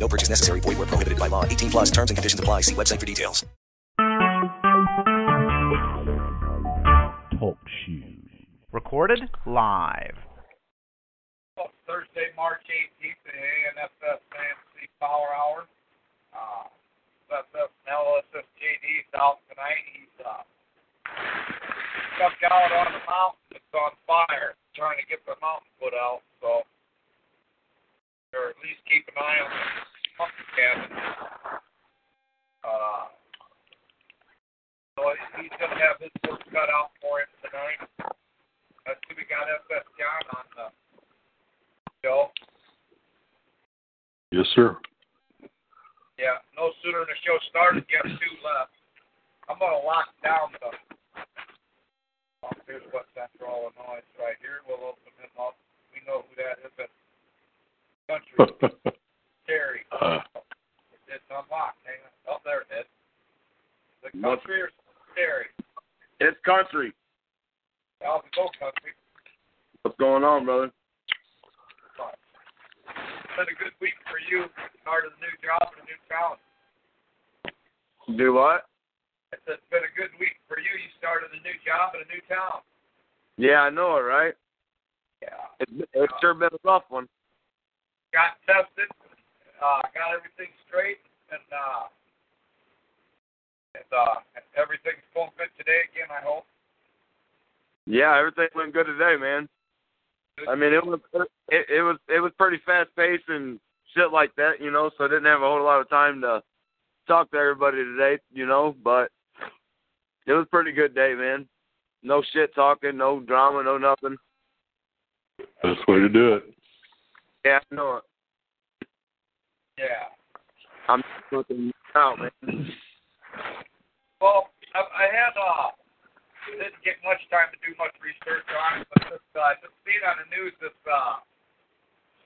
No purchase necessary. Void where prohibited by law. 18 plus terms and conditions apply. See website for details. Talk shoes. Recorded live. Thursday, March 18th, the ANFS Fantasy Power Hour. Uh, FF and LSS JD is out tonight. He's uh, stepped out on the mountain. It's on fire, trying to get the mountain put out. So, or at least keep an eye on the Uh, so he's going to have his work cut out for him tonight. I see we got FS John on the show. Yes, sir. Yeah, no sooner the show started, you have two left. I'm gonna lock down the. Oh, here's West Central Illinois right here. We'll open him up. We know who that is. That's country. Terry. Uh, It's unlocked. Hang on. Oh, there it is. The country or Terry? It's country. I'll go country. What's going on, brother? It's been a good week for you. Started a new job and a new town. Do what? It's been a good week for you. You started a new job in a new town. Yeah, I know it, right? Yeah. It's, it's sure been a rough one. got tested, uh, got everything straight, and uh, and, uh, everything's going good today again. I hope. Yeah, everything went good today, man. I mean, it was it, it was it was pretty fast paced and shit like that, you know. So I didn't have a whole lot of time to talk to everybody today, you know. But it was a pretty good day, man. No shit talking, no drama, no nothing. Best way to do it. Yeah, I know it. Yeah. I'm looking out, man. Well, I, I had uh, didn't get much time to do much research on it, but this uh, just seen on the news this uh,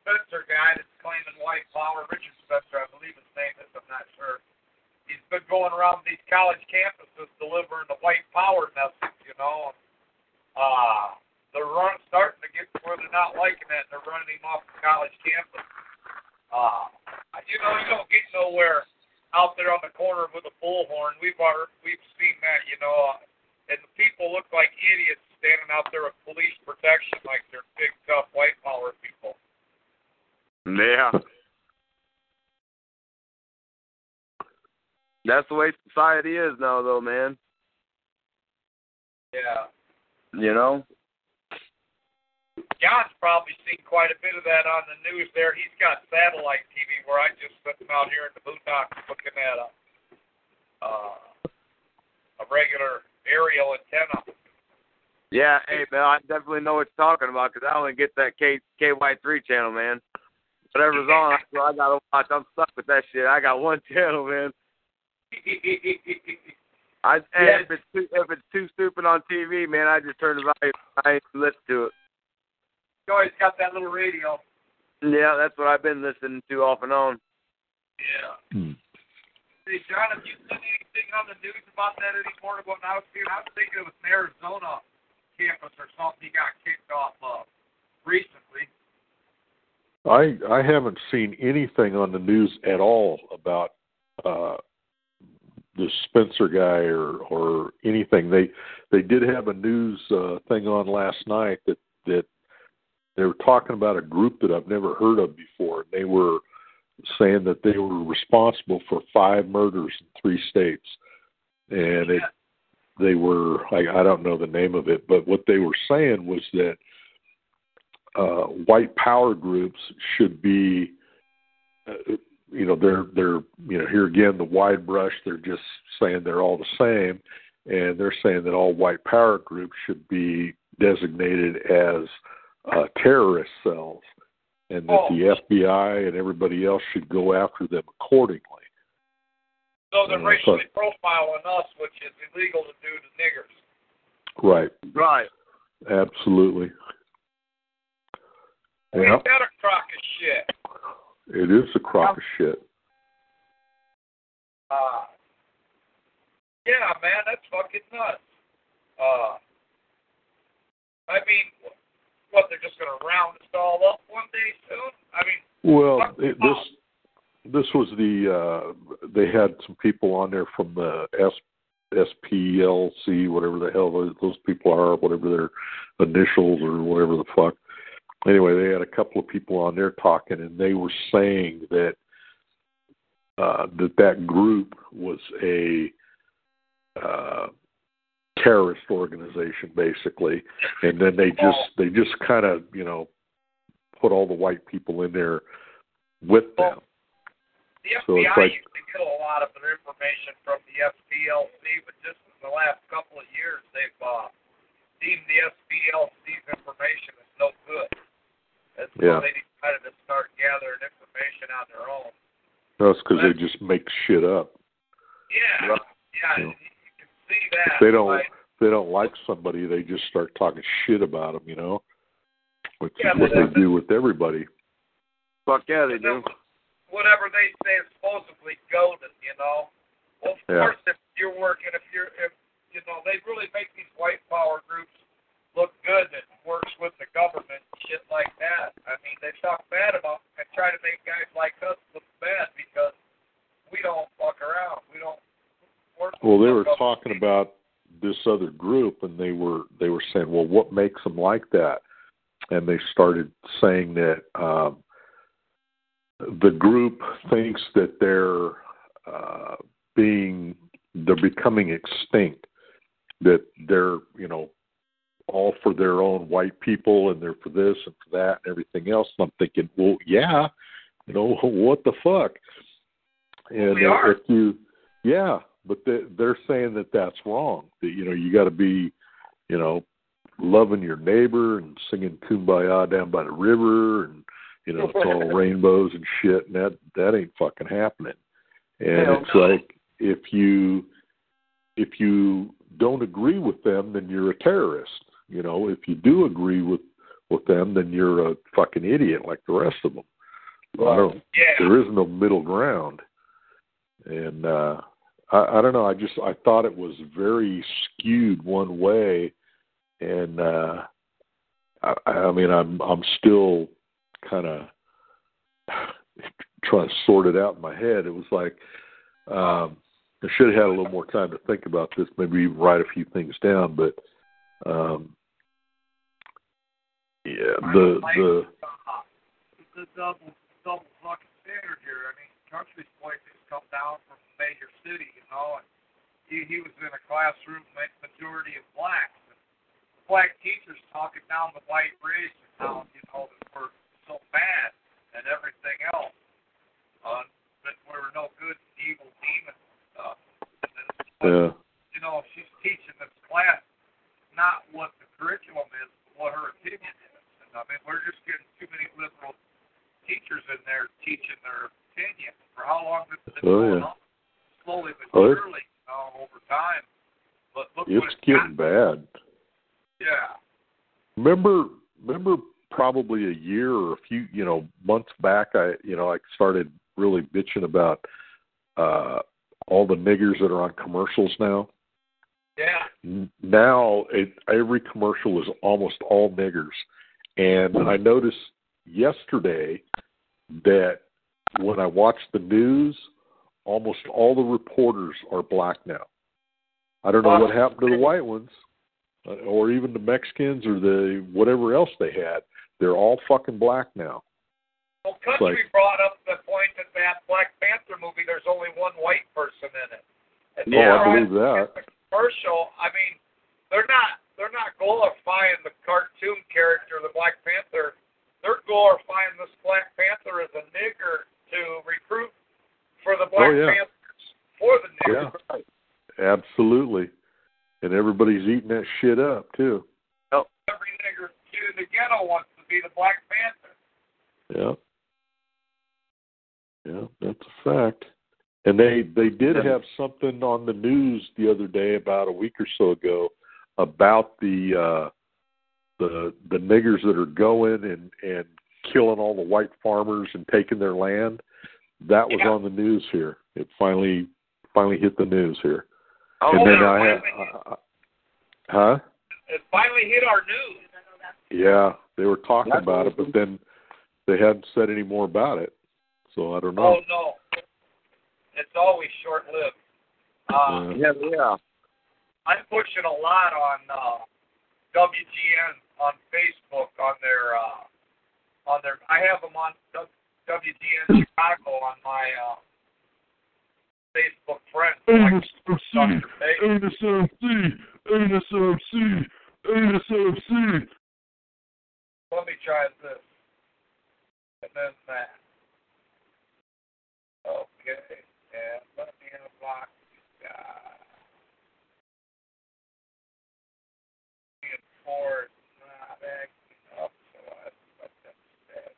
Spencer guy that's claiming white power, Richard Spencer, I believe his name is. I'm not sure. He's been going around these college campuses delivering the white power message, you know. Uh, they're run, starting to get to where they're not liking it, and they're running him off the college campus. Uh, you know, you don't get nowhere out there on the corner with a bullhorn. We've already, we've seen that, you know, and the people look like idiots standing out there with police protection, like they're big, tough white power people. Yeah. That's the way society is now, though, man. Yeah. You know? John's probably seen quite a bit of that on the news there. He's got satellite TV where I just sit him out here in the boondocks looking at a uh, a regular aerial antenna. Yeah, hey, man, I definitely know what you're talking about because I only get that K KY3 channel, man. Whatever's on, what I gotta watch. I'm stuck with that shit. I got one channel, man. I hey, if it's too, if it's too stupid on TV, man, I just turn the volume. I listen to it. He always got that little radio. Yeah, that's what I've been listening to off and on. Yeah. Hmm. Hey, John, have you seen anything on the news about that anymore? About now, I was thinking it was an Arizona campus or something he got kicked off of recently. I I haven't seen anything on the news at all about uh the Spencer guy or or anything. They they did have a news uh thing on last night that that they were talking about a group that I've never heard of before. They were saying that they were responsible for five murders in three states. And it they were I, I don't know the name of it, but what they were saying was that uh, white power groups should be, uh, you know, they're they're you know here again the wide brush. They're just saying they're all the same, and they're saying that all white power groups should be designated as uh, terrorist cells, and that Oh. the FBI and everybody else should go after them accordingly. So they're Yeah, racially profiling us, which is illegal to do to niggers. Right. Right. Absolutely. We Yeah. ain't that a crock of shit. It is a crock of shit. Uh, yeah, man, that's fucking nuts. Uh, I mean, what, they're just going to round us all up one day soon? I mean, Well, it, this this was the uh they had some people on there from the S SPLC, whatever the hell those, those people are, whatever their initials or whatever the fuck. Anyway, they had a couple of people on there talking, and they were saying that uh, that that group was a uh, terrorist organization, basically, and then they just they just kind of you know put all the white people in there with them. the So FBI it's like- used to get a lot of their information from the SPLC, but just in the last couple of years, they've uh, deemed the SPLC's information as no good. And so Yeah. they decided to start gathering information on their own. That's because they just make shit up. Yeah, yeah, Yeah. They don't, like, they don't like somebody, they just start talking shit about them. You know, which Yeah, is what they do with everybody. Fuck yeah, they do. whatever they say is supposedly golden, you know. Well, of Yeah. course, if you're working, if you're, if you know, they really make these white power groups look good that works with the government, shit like that. I mean, they talk bad about and try to make guys like us look bad because we don't fuck around. We don't work. Well, they were talking about this other group, and they were they were saying, "Well, what makes them like that?" And they started saying that um, the group thinks that they're uh, being they're becoming extinct, that they're you know all for their own white people, and they're for this and for that and everything else. And I'm thinking, well, yeah, you know what the fuck? And uh, if you, yeah, but they, they're saying that that's wrong. That you know you got to be, you know, loving your neighbor and singing "Kumbaya" down by the river, and you know it's all rainbows and shit. And that that ain't fucking happening. And Hell it's no. like if you if you don't agree with them, then you're a terrorist. You know, if you do agree with with them, then you're a fucking idiot like the rest of them. I don't Yeah. there is no middle ground and uh I, I don't know i just i thought it was very skewed one way and uh i i mean i'm i'm still kind of trying to sort it out in my head it was like um i should have had a little more time to think about this maybe even write a few things down but um yeah the the the double double fucking standard here. I mean, Country's boy just come down from major city, you know, and he he was in a classroom majority of blacks. And black teachers talking down the white race and how you know that we're so bad and everything else. Uh, that we're no good evil demons and stuff. And then, yeah you know, she's teaching this class not what the curriculum is, but what her opinion is. And I mean, we're just getting too many liberal teachers in there teaching their opinion. For how long has it been Oh, going yeah. on? Slowly but surely, know, over time. But look it's it's getting got. bad Yeah. remember remember probably a year or a few you know months back i you know i started really bitching about uh all the niggers that are on commercials now Yeah. Now it, every commercial is almost all niggers and i noticed yesterday that when i watched the news almost all the reporters are black now i don't know what happened to the white ones uh, or even the Mexicans or the whatever else they had. They're all fucking black now. Well, Country like- brought up the point that that Black Panther movie, there's only one white person in it. And Oh, I believe that. the Commercial. I mean, they're not they're not glorifying the cartoon character, the Black Panther. They're glorifying this Black Panther as a nigger to recruit for the Black Oh, yeah. Panthers for the Yeah, niggers. absolutely. And everybody's eating that shit up too. Every nigger kid in the ghetto wants to be the Black Panther. Yeah. Yeah, that's a fact. And they they did have something on the news the other day about a week or so ago about the uh the the niggers that are going and and killing all the white farmers and taking their land. That was Yeah. on the news here. It finally finally hit the news here. Oh, and then I had, uh, huh? It finally hit our news. Yeah, they were talking That's about it, but then they hadn't said any more about it. So I don't know. Oh no, it's always short lived. Uh, Uh, yeah, yeah. I'm pushing a lot on uh, WGN on Facebook on their uh, on their. I have them on W- WGN Chicago on my uh, Facebook friends. Like, on their page. NSMC, NSMC, NSMC. Let me try this, and then that. Okay, and let me unlock these guys. And four is not acting up, so I put that instead.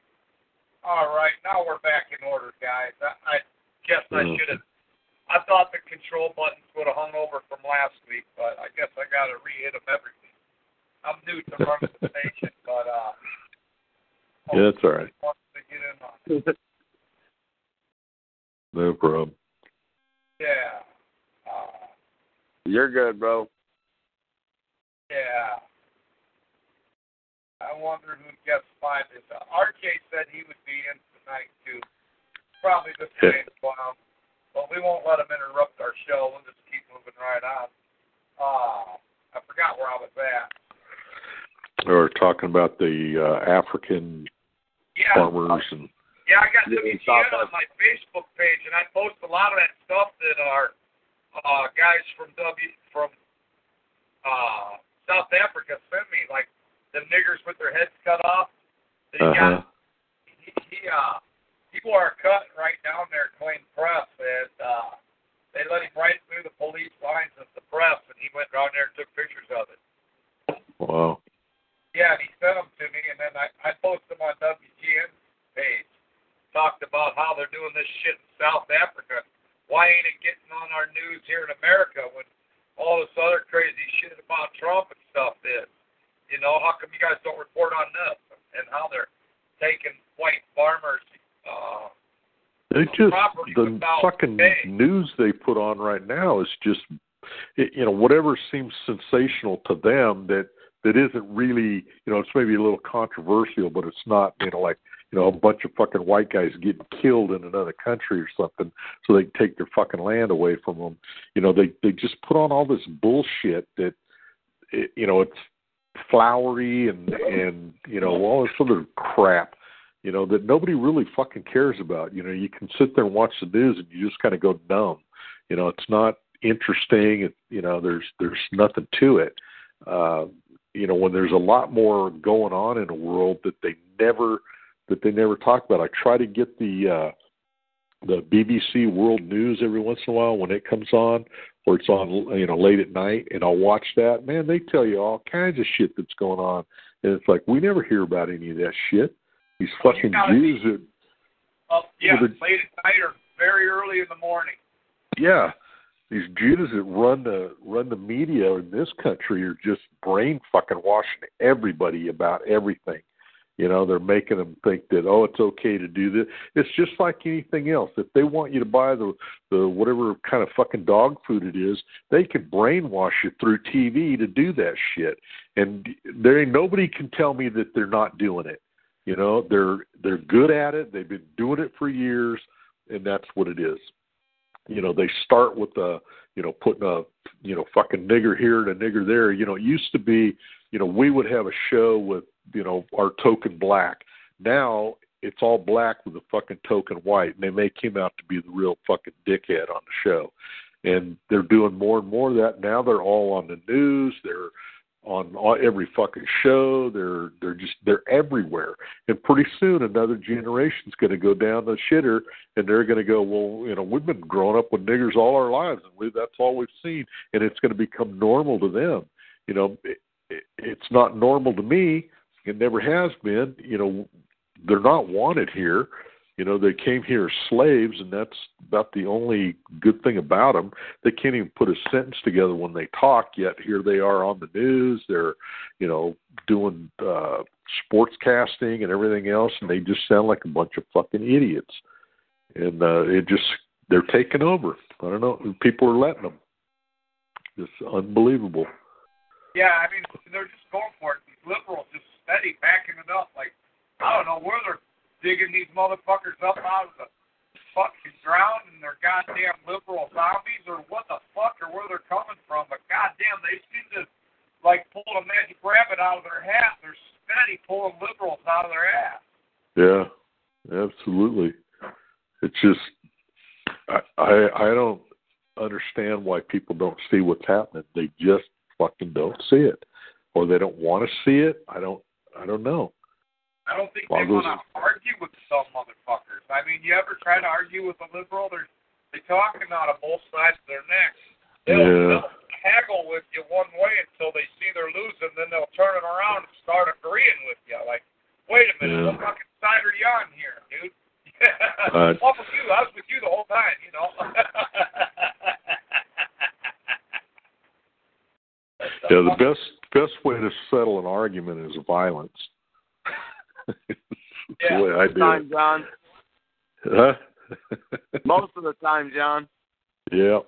All right, now we're back in order, guys. I, I guess I Mhm. should have. I thought the control buttons would have hung over from last week, but I guess I got to re-hit them every week. I'm new to running the station, but uh. Yeah, that's all right. To get in on it. No problem. Yeah. Uh, You're good, bro. yeah. I wonder who guest five is. Uh, RK said he would be in tonight too. Probably the same clown. But we won't let him interrupt our show. We'll just keep moving right on. Uh, I forgot where I was at. We were talking about the uh, African Yeah. farmers and Yeah, I got WGN South on my Facebook page, and I post a lot of that stuff that our uh, guys from W from uh, South Africa sent me, like the niggers with their heads cut off. He uh-huh. got he, he uh he wore a cut right down there at Clean Press, and uh, they let him right through the police lines of the press, and he went down there and took pictures of it. Wow. Yeah, and he sent them to me, and then I, I posted them on WGN's page. Talked about how they're doing this shit in South Africa. Why ain't it getting on our news here in America when all this other crazy shit about Trump and stuff is? You know, how come you guys don't report on this and how they're taking white farmers? Uh, They just the fucking pay. news they put on right now is just you know whatever seems sensational to them that that isn't really you know it's maybe a little controversial but it's not you know like you know a bunch of fucking white guys getting killed in another country or something so they can take their fucking land away from them you know they they just put on all this bullshit that it, you know it's flowery and and you know all this other crap you know that nobody really fucking cares about. You know you can sit there and watch the news and you just kind of go dumb you know it's not interesting. It, you know there's there's nothing to it. Uh you know when there's a lot more going on in the world that they never that they never talk about i try to get the uh the BBC World News every once in a while when it comes on, or it's on you know late at night, and I'll watch that. Man, they tell you all kinds of shit that's going on, and it's like we never hear about any of that shit. These Well, fucking Jews that oh, yeah, Well, the- late at night or very early in the morning. yeah, these Jews that run the run the media in this country are just brain fucking washing everybody about everything. You know, they're making them think that oh, it's okay to do this. It's just like anything else. If they want you to buy the the whatever kind of fucking dog food it is, they can brainwash you through TV to do that shit. And there ain't nobody can tell me that they're not doing it. You know, they're they're good at it. They've been doing it for years, and that's what it is. You know, they start with the you know putting a you know fucking nigger here and a nigger there. You know, it used to be you know we would have a show with you know our token black. Now it's all black with a fucking token white, and they make him out to be the real fucking dickhead on the show. And they're doing more and more of that. Now they're all on the news. They're on all, every fucking show. They're they're just they're everywhere. And pretty soon another generation's going to go down the shitter, and they're going to go, well, you know, we've been growing up with niggers all our lives, and we that's all we've seen, and it's going to become normal to them. You know, it, it, it's not normal to me. It never has been. You know, they're not wanted here. You know, they came here as slaves, and that's about the only good thing about them. They can't even put a sentence together when they talk. Yet here they are on the news. They're, you know, doing uh, sportscasting and everything else, and they just sound like a bunch of fucking idiots. And uh, it just they're taking over. I don't know. People are letting them. It's unbelievable. Yeah, I mean, they're just going for it. Liberals just steady backing it up. Like, I don't know where they're digging these motherfuckers up out of the fucking ground and they're goddamn liberal zombies or what the fuck or where they're coming from. But goddamn, they seem to like pull a magic rabbit out of their hat. They're steady pulling liberals out of their ass. Yeah, absolutely. It's just I I, I don't understand why people don't see what's happening. They just fucking don't see it, or they don't want to see it. I don't. I don't know. I don't think Well, they want to argue with some motherfuckers. I mean, you ever try to argue with a liberal? They're they talking out of both sides of their necks. They'll, Yeah. they'll haggle with you one way until they see they're losing, then they'll turn it around and start agreeing with you. Like, wait a minute, Yeah. what fucking side are you on here, dude? Uh, what with you? I was with you the whole time, you know. Yeah, the best best way to settle an argument is violence. Yeah, the I do time, it. John. Huh? Most of the time, John. yeah,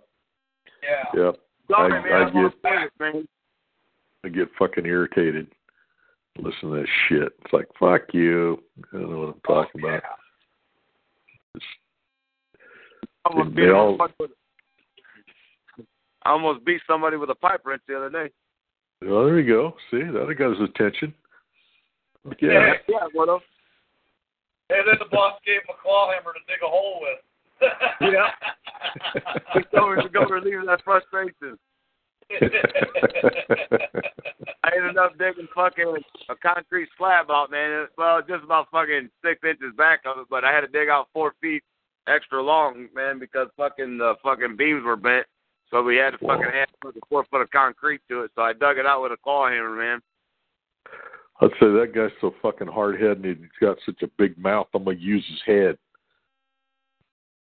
Yeah. yeah. Sorry, I- man. I I'm get- man. I get fucking irritated. Listen to that shit. It's like fuck you. I don't know what I'm talking about. It's, I almost beat all- I almost beat somebody with a pipe wrench the other day. Well, there you go. See, that got his attention. Yeah. Yeah. Yeah, what up? And then the boss gave him a claw hammer to dig a hole with. Yeah. He told me to go relieve that frustration. I ended up digging fucking a concrete slab out, man. It- Well, just about fucking six inches back of it, but I had to dig out four feet extra long, man, because fucking the fucking beams were bent. So we had to Whoa. fucking add fucking four foot of concrete to it. So I dug it out with a claw hammer, man. I'd say that guy's so fucking hard headed and he's got such a big mouth. I'm gonna use his head.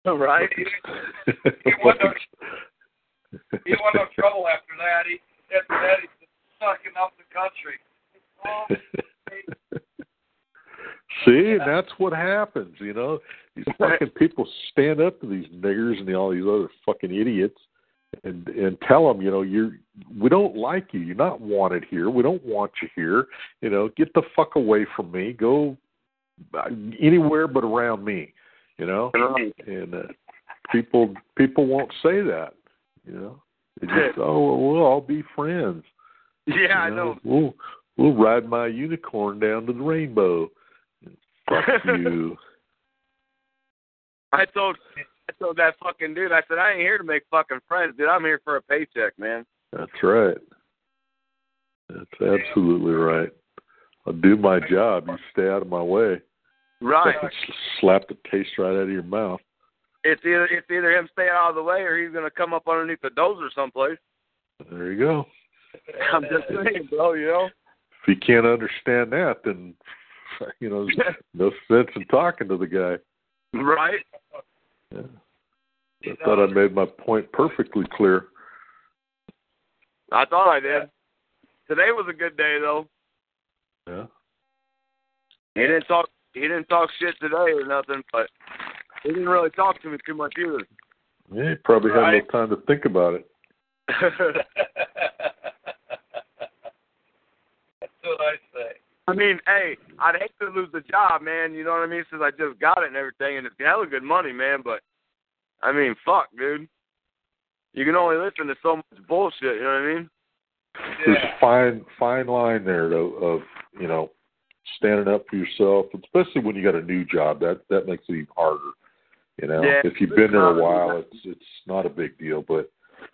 All right. He wasn't, he wasn't no trouble after that. He after that he's sucking up the country. Oh, See, and that's what happens, you know. These fucking people stand up to these niggers and all these other fucking idiots, and and tell them, you know, you're we don't like you. You're not wanted here. We don't want you here. You know, get the fuck away from me. Go uh, anywhere but around me. You know, and uh, people people won't say that. You know, they just oh well, we'll all be friends. Yeah, I know. We'll we'll ride my unicorn down to the rainbow. Fuck you. I told I told that fucking dude, I said, I ain't here to make fucking friends, dude. I'm here for a paycheck, man. That's right. That's absolutely right. I'll do my job. You stay out of my way. Right. Slap the taste right out of your mouth. It's either it's either him staying out of the way or he's gonna come up underneath the dozer someplace. There you go. I'm just saying, bro, you know? If you can't understand that, then you know, there's no sense in talking to the guy. Right? Yeah. I thought I made my point perfectly clear. I thought I did. Today was a good day though. Yeah. He didn't talk he didn't talk shit today or nothing, but he didn't really talk to me too much either. Yeah, you probably had Right. little time to think about it. That's what I say. I mean, hey, I'd hate to lose the job, man. You know what I mean? Since I just got it and everything, and it's hella good money, man. But I mean, fuck, dude. You can only listen to so much bullshit. You know what I mean? There's a fine fine line there to, of you know standing up for yourself, especially when you got a new job. That that makes it even harder. You know, Yeah. if you've been there a while, it's it's not a big deal. But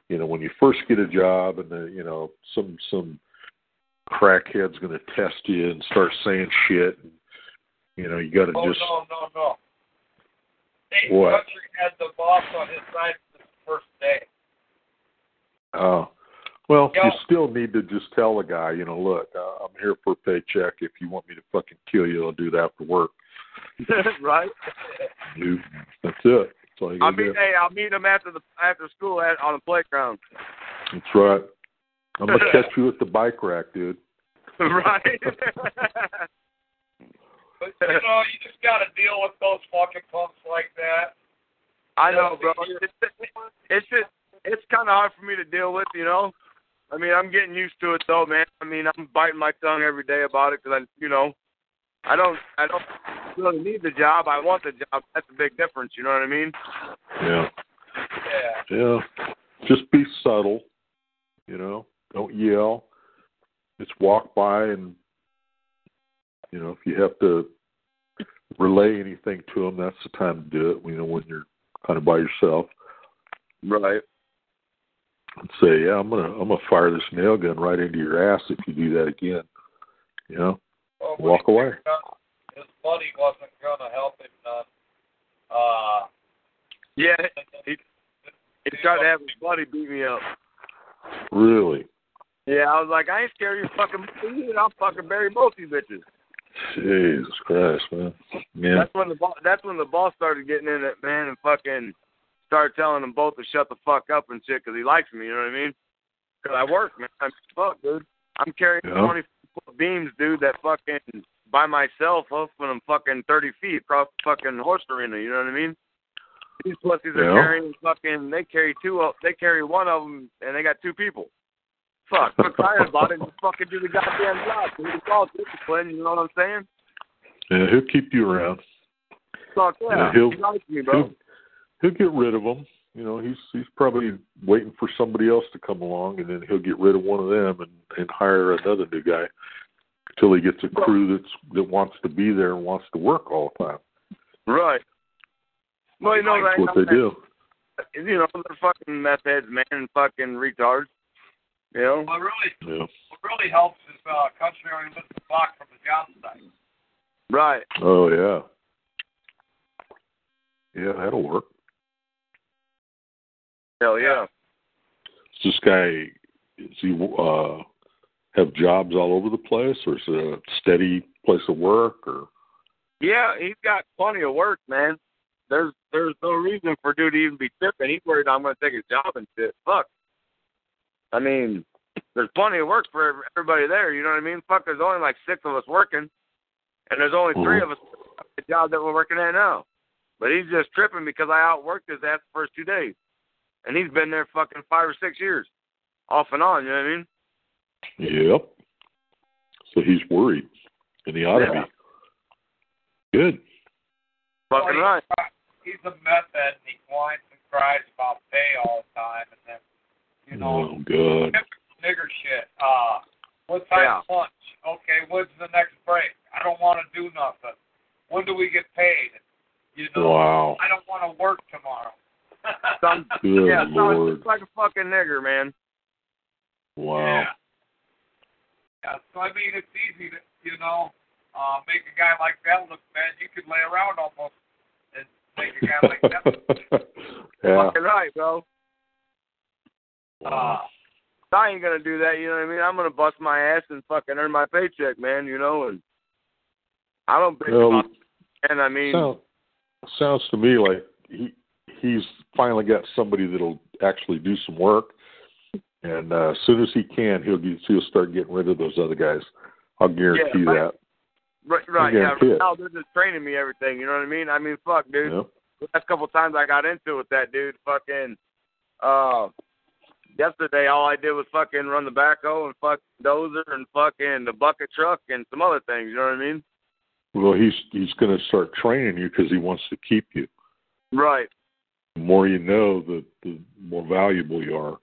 you know, when you first get a job and the you know some some crackhead's going to test you and start saying shit, and, you know, you got to Oh just no, no, no. Hey, What? Country had the boss on his side the first day. Oh, Well, you still need to just tell the guy, you know, look, uh, I'm here for a paycheck. If you want me to fucking kill you, I'll do that after work. right? You, that's it. That's all you gotta meet do. hey, I'll meet him after the after school at on the playground. That's right. I'm gonna catch you at the bike rack, dude. right. But you know, you just got to deal with those fucking punks like that. I know, bro. It's, it's just it's kind of hard for me to deal with, you know. I mean, I'm getting used to it though, man. I mean, I'm biting my tongue every day about it because I, you know, I don't, I don't really need the job. I want the job. That's a big difference. You know what I mean? Yeah. Yeah. Yeah. Just be subtle, you know. Don't yell. Just walk by and you know, if you have to relay anything to them, that's the time to do it, you know, when you're kind of by yourself. Right. And say, Yeah, I'm gonna I'm gonna fire this nail gun right into your ass if you do that again. You know? Well, Walk away. His buddy wasn't gonna help him none. Uh, Yeah. He he tried to have his buddy beat me up. Really. Yeah, I was like, I ain't scared of your fucking shit. I'll fucking bury both you bitches. Jesus Christ, man. Yeah. That's when the boss, that's when the boss started getting in it, man, and fucking started telling them both to shut the fuck up and shit because he likes me. You know what I mean? Because I work, man. I'm fuck, dude. I'm carrying Yeah. 20 foot beams, dude. That fucking by myself, up when I'm fucking 30 feet across the fucking horse arena. You know what I mean? These pussies are carrying fucking. They carry two. of They carry one of them, and they got two people. Fuck, quit crying about it and just fucking do the goddamn job. It's all discipline. You know what I'm saying? Yeah, he'll keep you around. Fuck yeah. He'll- he likes me, bro. He'll, he'll get rid of them. You know, he's he's probably waiting for somebody else to come along, and then he'll get rid of one of them and and hire another new guy until he gets a crew that's that wants to be there and wants to work all the time. Right. Well, you know That's that what they do. You know they're fucking meth heads, man, and fucking retards. You know. what really, Yeah. what really helps is uh, country only lives a block from the job site. Right. Oh yeah. Yeah, that'll work. Hell yeah. Does this guy does he uh have jobs all over the place or is it a steady place of work or Yeah, he's got plenty of work, man. There's there's no reason for dude to even be tripping. He's worried I'm gonna take his job and shit. Fuck. I mean, there's plenty of work for everybody there. You know what I mean? Fuck. There's only like six of us working, and there's only 3 Mhm. of us at the job that we're working at now. But he's just tripping because I outworked his ass the first two days, and he's been there fucking five or six years, off and on. You know what I mean? Yep. So he's worried. And he ought to be. Good. Fucking right. he's, he's a meth head and he whines and cries about pay all the time, and then you know Oh God. typical nigger shit. Uh, what time Yeah. lunch? Okay, when's the next break? I don't want to do nothing. When do we get paid? You know, Wow. I don't want to work tomorrow. Sounds, Good yeah, sounds Lord. just like a fucking nigger, man. Wow. Yeah. Yeah, so I mean, it's easy to, you know, uh, make a guy like that look bad. You could lay around almost and make a guy like that. yeah. Fucking right, bro. Uh, I ain't gonna do that. You know what I mean? I'm gonna bust my ass and fucking earn my paycheck, man. You know, and I don't bitch about. And I mean, Sound, sounds to me like he he's finally got somebody that'll actually do some work, and uh, as soon as he can, he'll get, he'll start getting rid of those other guys. I'll guarantee Yeah, right. that. right, right yeah. it. Now they're just training me everything. You know what I mean? I mean, fuck, dude. Yeah. The last couple times I got into it with that dude, fucking. Uh, yesterday all I did was fucking run the backhoe and fuck dozer and fucking the bucket truck and some other things. You know what I mean? Well, he's he's going to start training you because he wants to keep you. Right. The more you know, the the more valuable you are.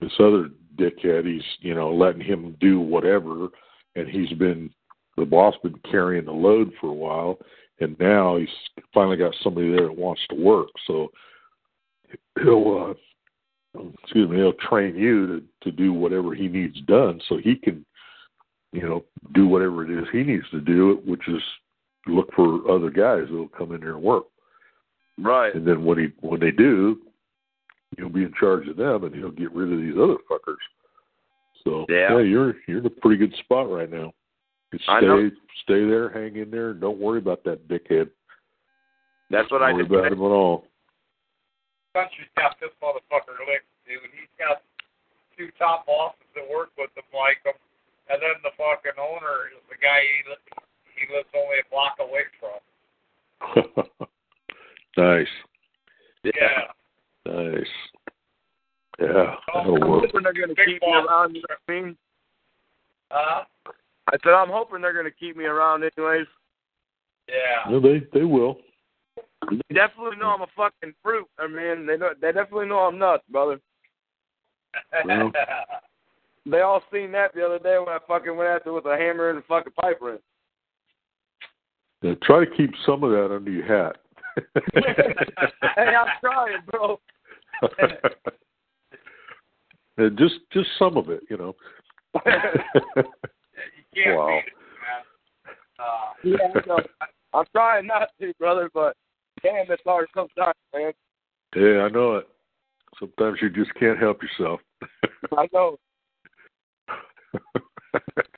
This other dickhead, he's you know letting him do whatever, and he's been the boss been carrying the load for a while, and now he's finally got somebody there that wants to work. So he'll uh, excuse me, he'll train you to to do whatever he needs done, so he can you know do whatever it is he needs to do, which is look for other guys that'll come in there and work. Right. And then when he when they do, he'll be in charge of them, and he'll get rid of these other fuckers. So Yeah. you're you're in a pretty good spot right now. You I know. stay stay there, hang in there, don't worry about that dickhead. That's what don't I worry did. about him at all. Country's got this motherfucker licked, dude. He's got two top bosses that work with him like him, and then the fucking owner is the guy he he lives only a block away from. nice, Yeah. nice. Yeah, I'm that'll work. hoping they're going to Big keep me around. You know what I mean? Uh, I said I'm hoping they're going to keep me around anyways. yeah. No, they they will. They definitely know I'm a fucking fruit. I mean, they know, they definitely know I'm nuts, brother. Well. They all seen that the other day when I fucking went after with a hammer and a fucking pipe wrench. Yeah, try to keep some of that under your hat. hey, I'm trying, bro. Yeah, just just some of it, you know. Wow. beat it, man. Uh, yeah. I'm trying not to, brother, but damn, it's hard sometimes, man. yeah, I know it. Sometimes you just can't help yourself. I know.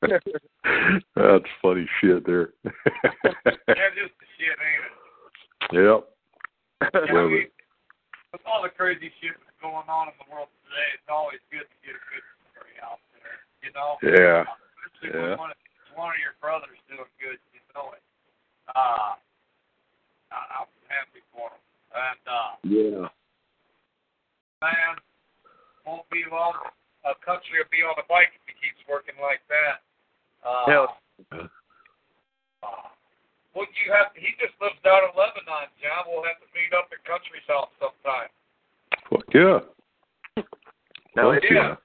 That's funny shit there. that's just the shit, ain't it? yep. Yeah, Love we, with all the crazy shit that's going on in the world today, it's always good to get a good story out there. You know? Yeah. Especially Yeah. when one of, one of your brothers doing good, you know it. Uh, I- I'm happy for him. And, uh, Yeah. man, won't be long. A country will be on the bike if he keeps working like that. Uh, Hell. uh, well, you have. He just lives down in Lebanon, John. We'll have to meet up at Country's house sometime. Fuck yeah. Hell Fuck yeah.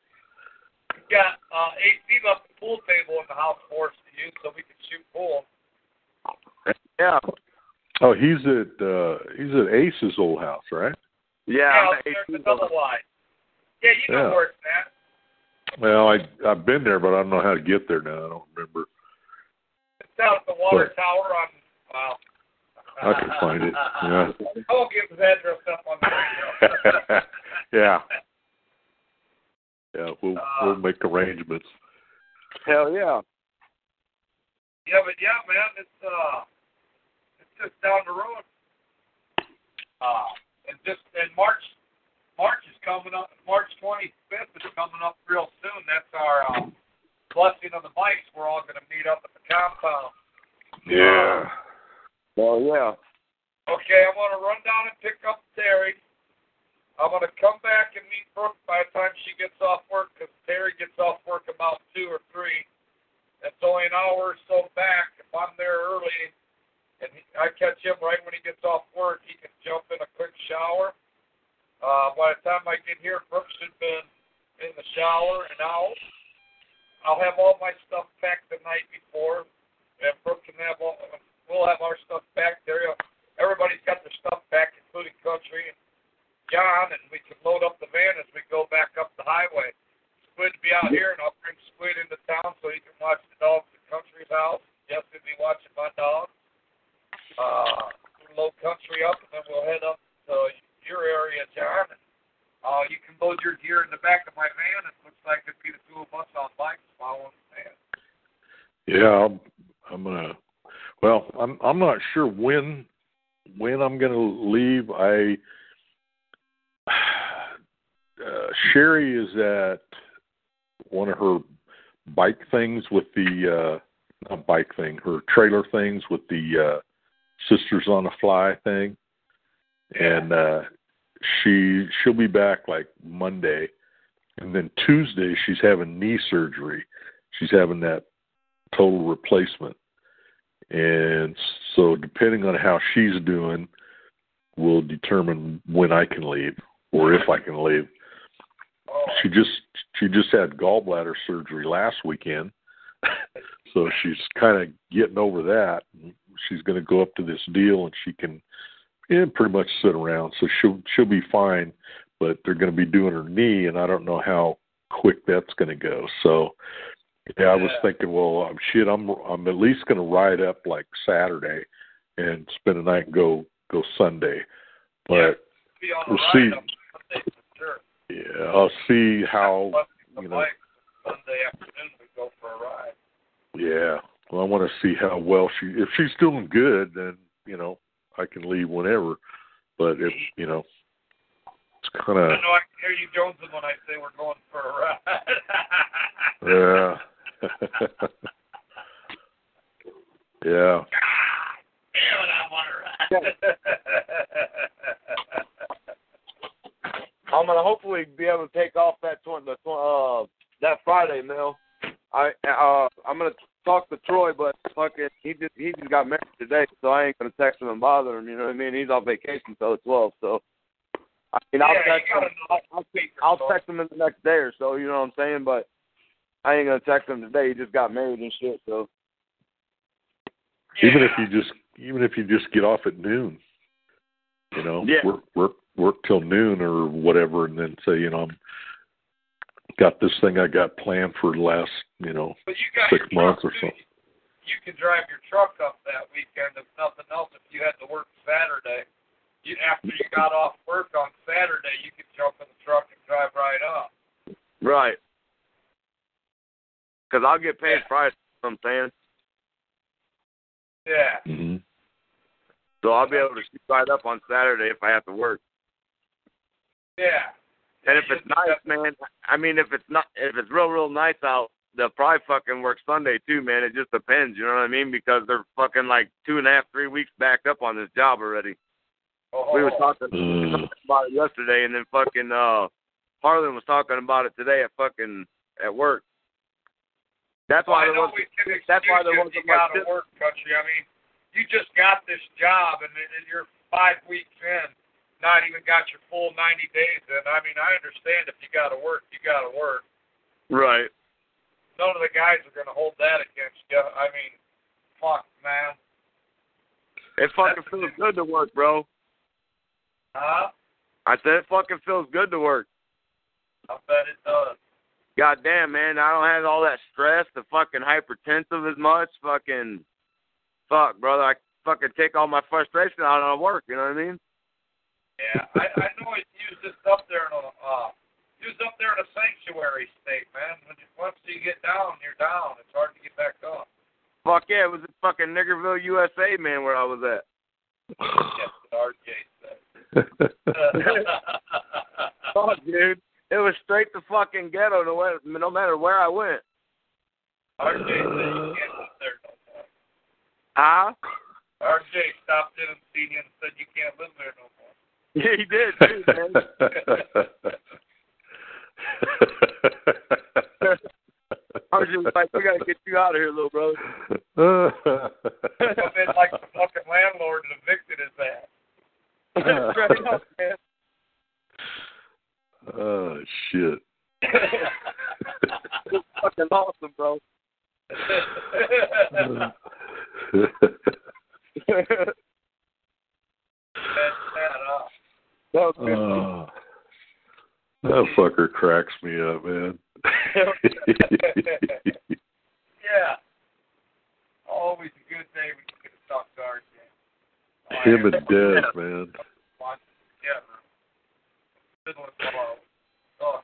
We got uh, AC left the pool table in the house for us to use so we can shoot pool. Yeah. Oh, he's at uh he's at Ace's old house, right? Yeah. yeah, there's another wide. Yeah, you know Yeah. where it's at. Well, I I've been there, but I don't know how to get there now. I don't remember. It's down at the water Where? tower on. Well, I can find it. Yeah. I won't give his address up on the radio. yeah. Yeah, we'll Uh, we'll make arrangements. Hell yeah. Yeah, but yeah, man, it's uh, it's just down the road. Uh, and just and March, March is coming up. March 25th is coming up real soon. That's our uh, blessing of the bikes. We're all going to meet up at the compound. Yeah. Hell yeah. Okay, I'm going to run down and pick up Terry. I'm going to come back and meet Brooke by the time she gets off work because Terry gets off work about 2 or 3. That's only an hour or so back. If I'm there early and he, I catch him right when he gets off work, he can jump in a quick shower. Uh, by the time I get here, Brooke should have been in the shower and out. I'll have all my stuff packed the night before, and Brooke can have all. We'll have our stuff packed there. Everybody's got their stuff packed, including Country and John, and we can load up the van as we go back up the highway. Squid be out here, and I'll bring Squid into town so he can watch the dogs at Country's house. Jess will be watching my dog. Uh, load Country up, and then we'll head up to your area, John. And, uh, you can load your gear in the back of my van. It looks like it'd be the two of us on bikes following the van. Yeah, I'm, I'm gonna. Well, I'm I'm not sure when when I'm gonna leave. I uh, Sherry is at one of her bike things with the uh not bike thing, her trailer things with the uh Sisters on a Fly thing. And uh she she'll be back like Monday and then Tuesday she's having knee surgery. She's having that total replacement. And so depending on how she's doing will determine when I can leave or if I can leave. She just she just had gallbladder surgery last weekend. so she's kind of getting over that. She's going to go up to this deal and she can yeah, pretty much sit around. So she'll she'll be fine, but they're going to be doing her knee and I don't know how quick that's going to go. So yeah, I was thinking, well, um, shit, I'm I'm at least going to ride up like Saturday and spend the night and go go Sunday. But on We'll see. Sunday sure. yeah, I'll see how you know. Sunday afternoon we go for a ride. Yeah. Well, I want to see how well she. If she's doing good, then you know I can leave whenever. But if you know, it's kind of. I know I can hear you jonesing when I say we're going for a ride. yeah. yeah. Damn it, I want to ride. I'm gonna hopefully be able to take off that tw- the tw- uh that Friday, Mel. I uh I'm gonna talk to Troy, but fucking he just he just got married today, so I ain't gonna text him and bother him. You know what I mean? He's on vacation until the 12th, so I mean I'll Yeah, text him. I'll, the speaker, I'll text him in the next day or so. You know what I'm saying? But I ain't gonna text him today. He just got married and shit. So Even if you just even if you just get off at noon, you know, Yeah. work work work till noon or whatever, and then say, you know, I'm got this thing I got planned for the last, you know, you six months truck, or too. so. You can drive your truck up that weekend if nothing else. If you had to work Saturday, you after you got off work on Saturday, you could jump in the truck and drive right up. right, because I'll get paid Yeah. Friday. You know I'm saying? Yeah. hmm So I'll be able to shoot right up on Saturday if I have to work. Yeah. And if it's nice, man, I mean, if it's not, if it's real, real nice out, they'll probably fucking work Sunday too, man. It just depends, you know what I mean? Because they're fucking like two and a half, three weeks backed up on this job already. Oh, We were talking, Mm. talking about it yesterday, and then fucking uh, Harlan was talking about it today at fucking at work. That's why I there was. that's why there wasn't you got much work, country. I mean, you just got this job, and, and you're five weeks in, not even got your full 90 days in. I mean, I understand if you got to work, you got to work. Right. None of the guys are going to hold that against you. I mean, fuck, man. It fucking feels good to work, bro. Huh? I said it fucking feels good to work. I bet it does. God damn, man, I don't have all that stress, the fucking hypertensive as much. Fucking, fuck, brother. I fucking take all my frustration out on work. You know what I mean? Yeah, I, I know it used this up there in a uh, used up there in a sanctuary state, man. When you, once you get down, you're down. It's hard to get back up. Fuck yeah, it was in fucking Niggerville, USA, man, where I was at. Yes, RJ said. Fuck, dude. It was straight to fucking ghetto, no, way, no matter where I went. RJ said you can't live there no more. Huh? RJ stopped in and seen you and said you can't live there no more. Yeah, he did, too, man. I was just like, we gotta get you out of here, little brother. In like the fucking landlord and evicted his ass. Straight up, man. oh shit. It's fucking awesome, bro. That's that up. That was oh, that fucker cracks me up, man. yeah. Always a good day when you get to talk to RJ. Oh, Him and yeah. Man. Watch it together. Good one tomorrow. Oh.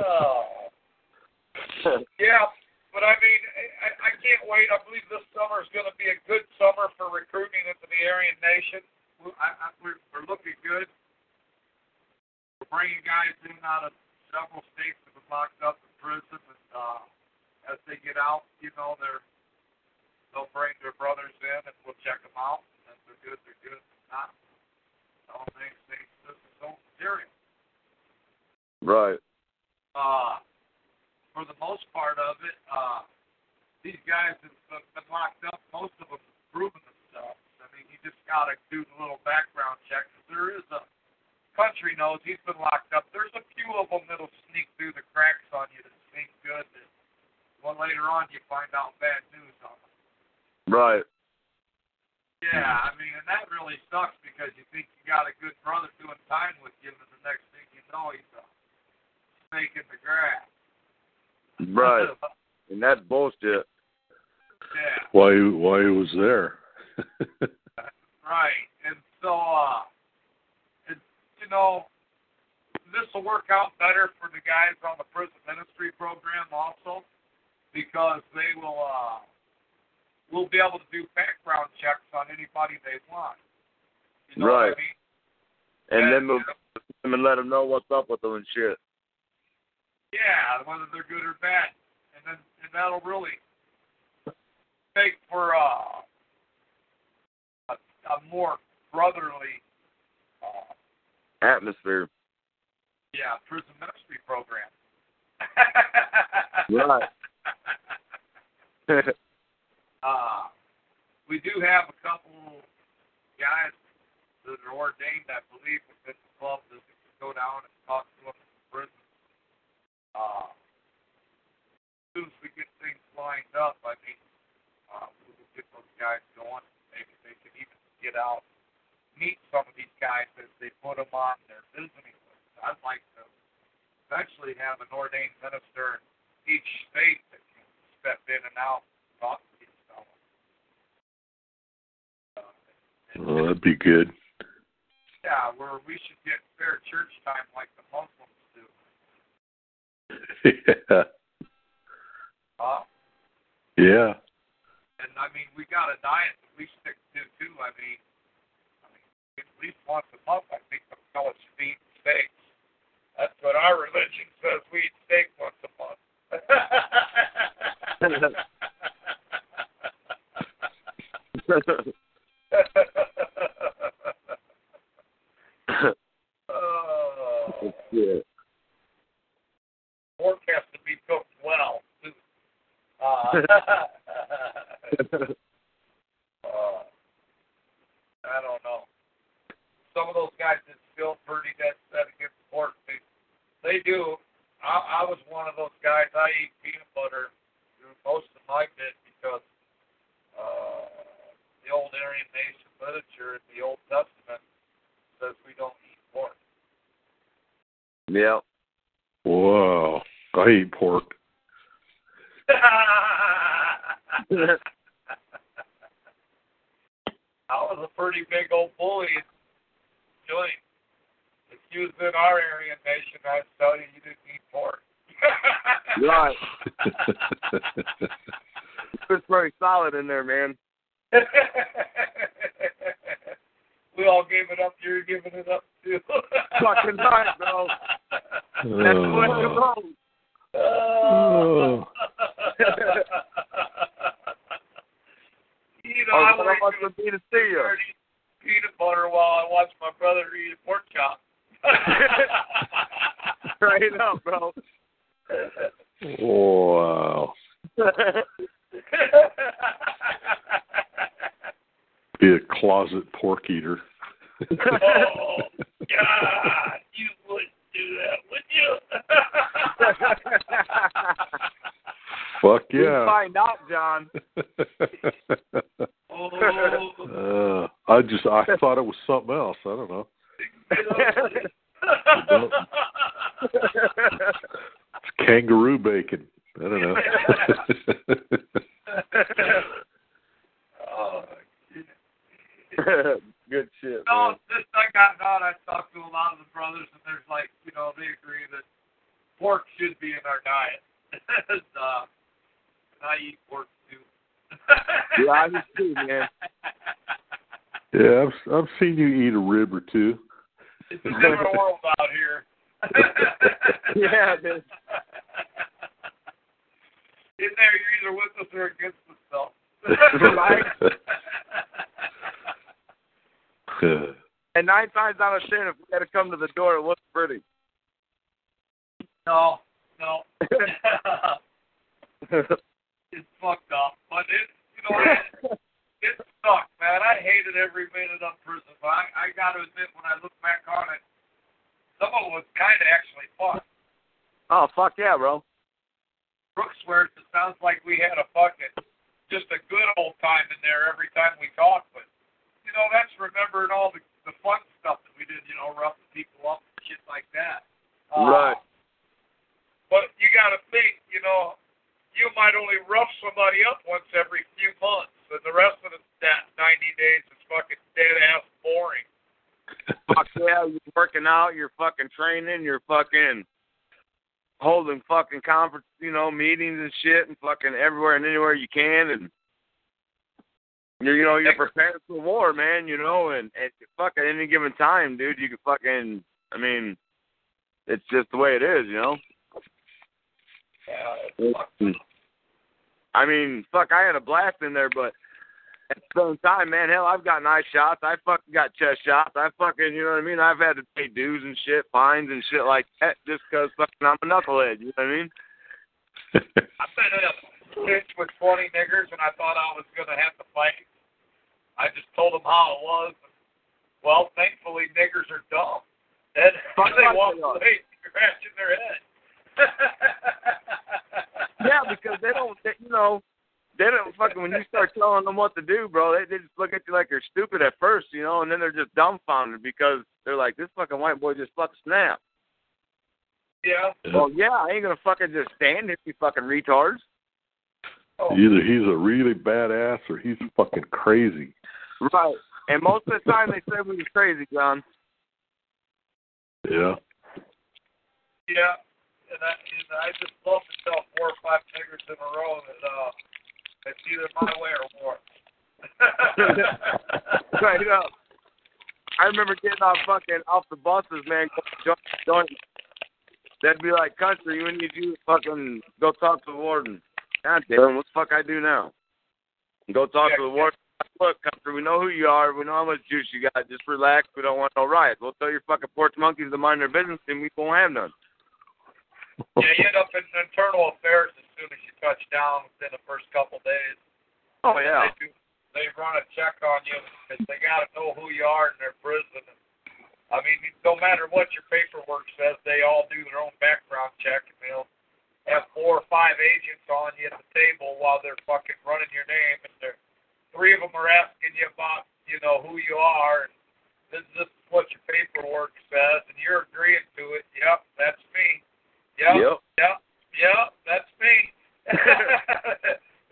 Oh. yeah, but I mean, I, I can't wait. I believe this summer is going to be a good summer for recruiting into the Aryan Nation. We- I, I, we're, we're looking good. We're bringing guys in out of several states that have locked up in prison, and uh, as they get out, you know, they're they'll bring their brothers in, and we'll check them out. And if they're good, they're good. If not, all things they this is so material. Right. uh, for the most part of it, uh, these guys have been locked up. Most of them have proven themselves. I mean, you just got to do the little background check. 'cause there is a country knows he's been locked up. There's a few of them that'll sneak through the cracks on you that sneak good. That well, later on you find out bad news on them. Right. Yeah, I mean, and that really sucks because you think you got a good brother doing time with you, and the next thing you know, he's a snake in the grass. Right. And that's bullshit. yeah. Why why he was there. Right. And so, uh, it, you know, this will work out better for the guys on the prison ministry program also, because they will uh, will be able to do background checks on anybody they want. You know Right. What I mean? And Yeah, then move them and let them know what's up with them and shit. Yeah, whether they're good or bad, and then and that'll really make for uh, a, a more brotherly, uh, Atmosphere. yeah, prison ministry program. Right. uh, we do have a couple guys that are ordained, I believe, within the club that we can go down and talk to them. Uh, as soon as we get things lined up, I mean, uh, we will get those guys going. Maybe they can even get out, meet some of these guys as they put them on their visiting list. I'd like to eventually have an ordained minister in each state that can step in and out and talk to these fellows. Uh, Well, that'd be good. yeah, where we should get fair church time like the do. yeah. Uh, Yeah. and I mean, we got a diet that we stick to too. I mean, I mean, at least once a month, I think the fellas should eat steaks. That's what our religion says. We eat steak once a month. oh, yeah. Pork has to be cooked well. too. Uh, uh, I don't know. Some of those guys that still pretty dead set against pork, they they do. I, I was one of those guys. I eat peanut butter through most of my bit because uh, the old Aryan Nation literature in the Old Testament says we don't eat pork. yeah. Whoa. I eat pork. I was a pretty big old bully joint. If you was in our Aryan Nation, I'd tell you you didn't eat pork. Right. It's very solid in there, man. We all gave it up. You're giving it up too. Fucking right, bro. That's the way it Oh. goes. Oh. you know, Oh, I what went about to the be to see you? peanut butter while I watched my brother eat a pork chop. Straight up, bro. Wow. Be a closet pork eater. oh God, you wouldn't do that, would you? Fuck yeah. find out, John. oh, uh, I just I thought it was something else. I don't know. It's kangaroo bacon. I don't know. oh, Good shit, no, man. since I got out, I talked to a lot of the brothers, and there's like, you know, they agree that pork should be in our diet. and, uh, and I eat pork too. Yeah, I do too, man. yeah, I've I've seen you eat a rib or two. It's a different world out here. Yeah, it is. In there, you're either with us or against us, though. Right. And nine times out of ten, if we had to come to the door, it looks pretty. No, no. it's fucked up, but it, you know, it, it sucked, man. I hated every minute of prison, but I, I got to admit, when I look back on it, some of it was kind of actually fun. oh, fuck yeah, bro. Brooks swears it sounds like we had a fucking just a good old time in there every time we talked, but you know that's remembering all the the fun stuff that we did, you know, roughing people up and shit like that. Uh, Right. But you got to think, you know, you might only rough somebody up once every few months, and the rest of the that 90 days is fucking dead ass boring. Fuck yeah, you're working out, you're fucking training, you're fucking holding fucking conference, you know, meetings and shit, and fucking everywhere and anywhere you can, and you're, you know, you're prepared for war, man. You know, and and fuck at any given time, dude, you can fucking. I mean, it's just the way it is, you know. Yeah, I mean, fuck, I had a blast in there, but at the same time, man, hell, I've got eye shots. I fucking got chest shots. I fucking, you know what I mean? I've had to pay dues and shit, fines and shit like that just because fucking I'm a knucklehead. You know what I mean? I've been in a pinch with 20 niggers, and I thought I was going to have to fight. I just told them how it was. Well, thankfully, niggers are dumb. And they walk away scratching their head. yeah, because they don't, they, you know, they don't fucking when you start telling them what to do, bro. They they just look at you like you're stupid at first, you know, and then they're just dumbfounded because they're like, this fucking white boy just fucking snap. Yeah. Well, yeah, I ain't gonna fucking just stand it, you fucking retards. Oh, Either he's a really badass or he's fucking crazy. Right. And most of the time they say we was crazy, John. Yeah. yeah. And I, and I just love to tell four or five niggers in a row that uh, it's either my way or war. right up. I remember getting off fucking off the buses, man. Going, going, they'd be like, "Country, we need you to fucking go talk to the warden." God damn, what the fuck I do now? Go talk to the warden. Look, country, we know who you are. We know how much juice you got. Just relax. We don't want no riots. We'll tell your fucking porch monkeys to mind their business, and we won't have none. yeah, you end up in internal affairs as soon as you touch down within the first couple days. Oh yeah. They, do, they run a check on you because they got to know who you are in their prison. I mean, no matter what your paperwork says, they all do their own background check, and they'll have four or five agents on you at the table while they're fucking running your name, and they're three of them are asking you about, you know, who you are, and this, this is what your paperwork says, and you're agreeing to it. Yep, that's me. Yep, Yep. yep, yep, that's me.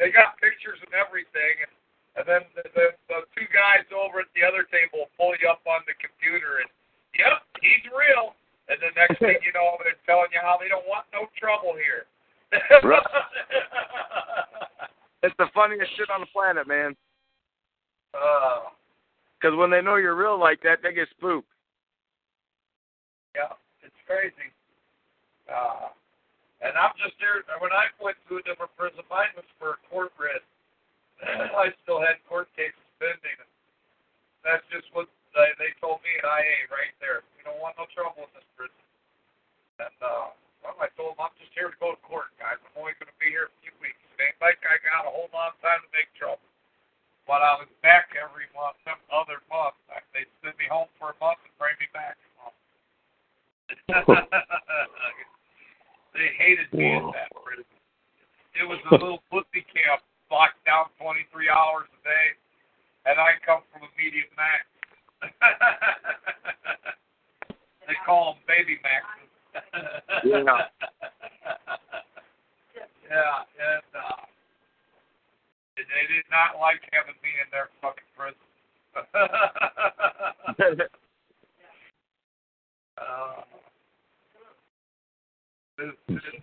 they got pictures and everything, and, and then the, the, the two guys over at the other table pull you up on the computer, and yep, he's real. And the next thing you know, they're telling you how they don't want no trouble here. Right. It's the funniest shit on the planet, man. uh, Because when they know you're real like that, they get spooked. Yeah, it's crazy. Uh, and I'm just here. When I went to a different prison, mine was for a court writ. I still had court cases pending. That's just what they, they told me at IA right there. We don't want no trouble in this prison. And uh, well, I told them I'm just here to go to court, guys. I'm only going to be here a few weeks. It ain't like I got a whole lot of time to make trouble. But I was back every month, some other month. They'd send me home for a month and bring me back. they hated me at that prison. It was a little pussy camp, locked down 23 hours a day, and I come from immediate max. They call them baby maxes. Yeah. yeah, and uh, they did not like having me in their fucking prison. uh, it, it,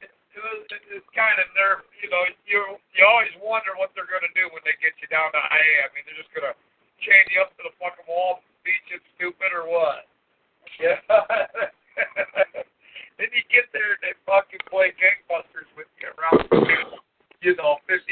it was it's kind of nerve. You know, you you always wonder what they're going to do when they get you down to IA. I mean, they're just going to chain you up to the fucking wall, beat you stupid, or what? Yeah. then you get there and they fucking play gangbusters with you around, you know, 50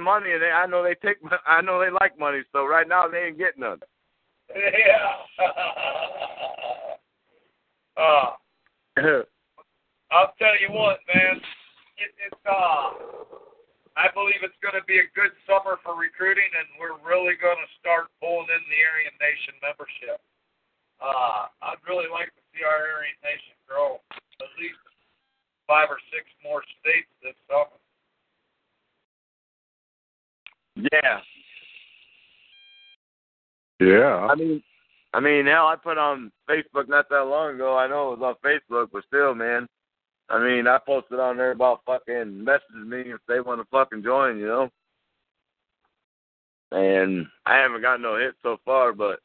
I'm money, and they, I know they take. I know they like money, so right now they ain't getting none. Yeah. uh, I'll tell you what, man. It, it's uh, I believe it's going to be a good summer for recruiting, and we're really going to start pulling in the Aryan Nation membership. Uh, I'd really like to see our Aryan Nation grow at least five or six more states this summer. Yeah. Yeah. I mean, I mean, hell, I put on Facebook not that long ago. I know it was on Facebook, but still, man. I mean, I posted on there about fucking message me if they want to fucking join, you know. And I haven't got no hits so far, but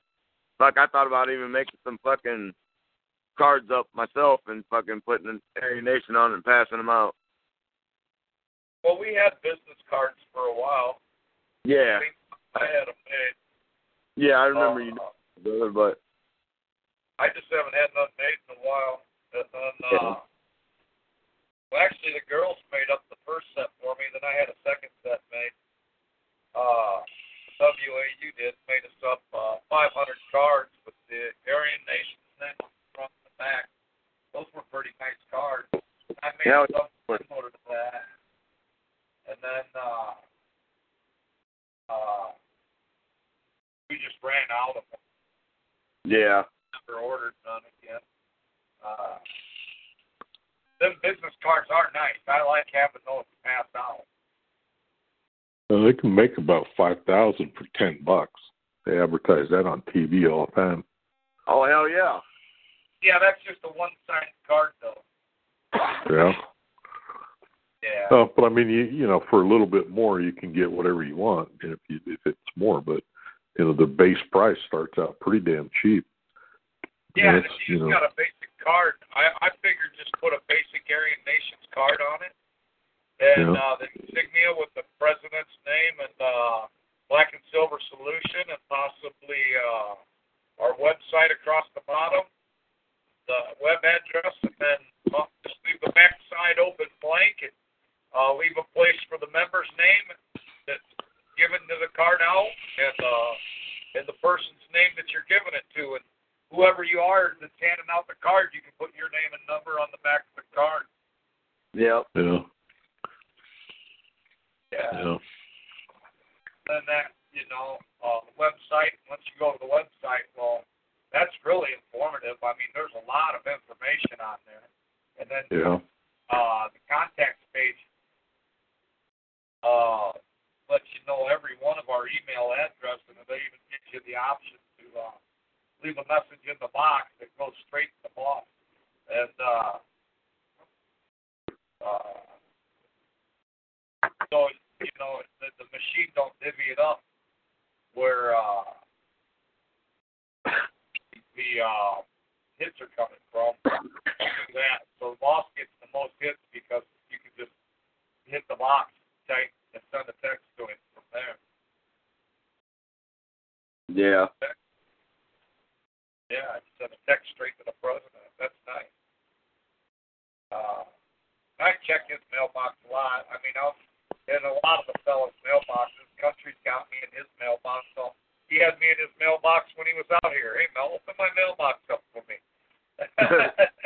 fuck, I thought about even making some fucking cards up myself and fucking putting an Aryan Nation on and passing them out. Well, we had business cards for a while. Yeah, I had them made. yeah, I remember Uh, you, brother, but I just haven't had none made in a while. And then, uh, well, actually, the girls made up the first set for me. Then I had a second set made. Uh, WAU did made us up uh, 500 cards with the Aryan Nation's name on the front and the back. Those were pretty nice cards. I made Yeah, some similar to that. And then uh, uh, we just ran out of them. yeah, never ordered none again. Uh, them business cards are nice. I like having those passed out. Well, they can make about five thousand for ten bucks. They advertise that on TV all the time. oh hell yeah. Yeah, that's just a one-sided card, though. Yeah. Yeah. Uh, but I mean, you you know, for a little bit more, you can get whatever you want if you if it's more. But you know, the base price starts out pretty damn cheap. yeah, and if you you know, got a basic card, I I figured just put a basic Aryan Nations card on it, and Yeah. uh, the insignia with the president's name and uh, black and silver solution, and possibly uh, our website across the bottom, the web address, and then uh, just leave the back side open blank and uh, leave a place for the member's name. giving the card out and uh and the person's name that you're giving it to and whoever you are that's handing out the card, you can put your name and number on the back of the card. Yep. Yeah. Yeah. Yeah. And that, you know, uh, the website, once you go to the website, well, that's really informative. I mean, there's a lot of information on there. And then Yeah. uh, the contacts page uh, lets you know every one of our email addresses, and they even gives you the option to uh, leave a message in the box that goes straight to the boss. And uh, uh, so you know the, the machine don't divvy it up where uh, the uh, hits are coming from. That. So the boss gets the most hits because you can just hit the box type and send a text to him from there. Yeah. Yeah, you send a text straight to the president. That's nice. Uh, I check his mailbox a lot. I mean, I'm in a lot of the fellas' mailboxes. Country's got me in his mailbox, so he had me in his mailbox when he was out here. Hey, Mel, open my mailbox up for me.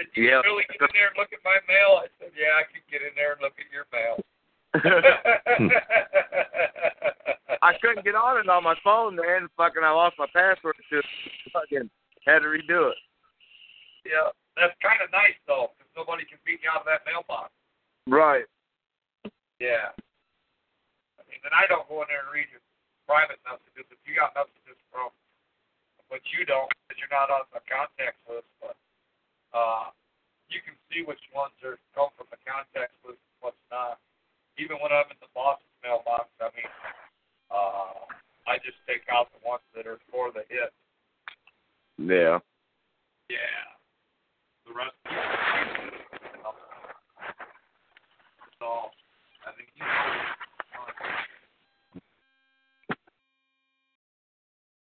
Did you Yeah. really get in there and look at my mail? I said, Yeah, I could get in there and look at your mail. I couldn't get on it on my phone, man. Fucking, I lost my password. Just fucking had to redo it. yeah, that's kind of nice though, because nobody can beat me out of that mailbox. Right. Yeah. I mean, and I don't go in there and read your private messages. If you got messages from, but you don't, because you're not on the contact list, but uh, you can see which ones are come from the contact list and what's not. Even when I'm in the boss's mailbox, I mean, uh, I just take out the ones that are for the hit. Yeah. Yeah. The rest of it. So, I think you know,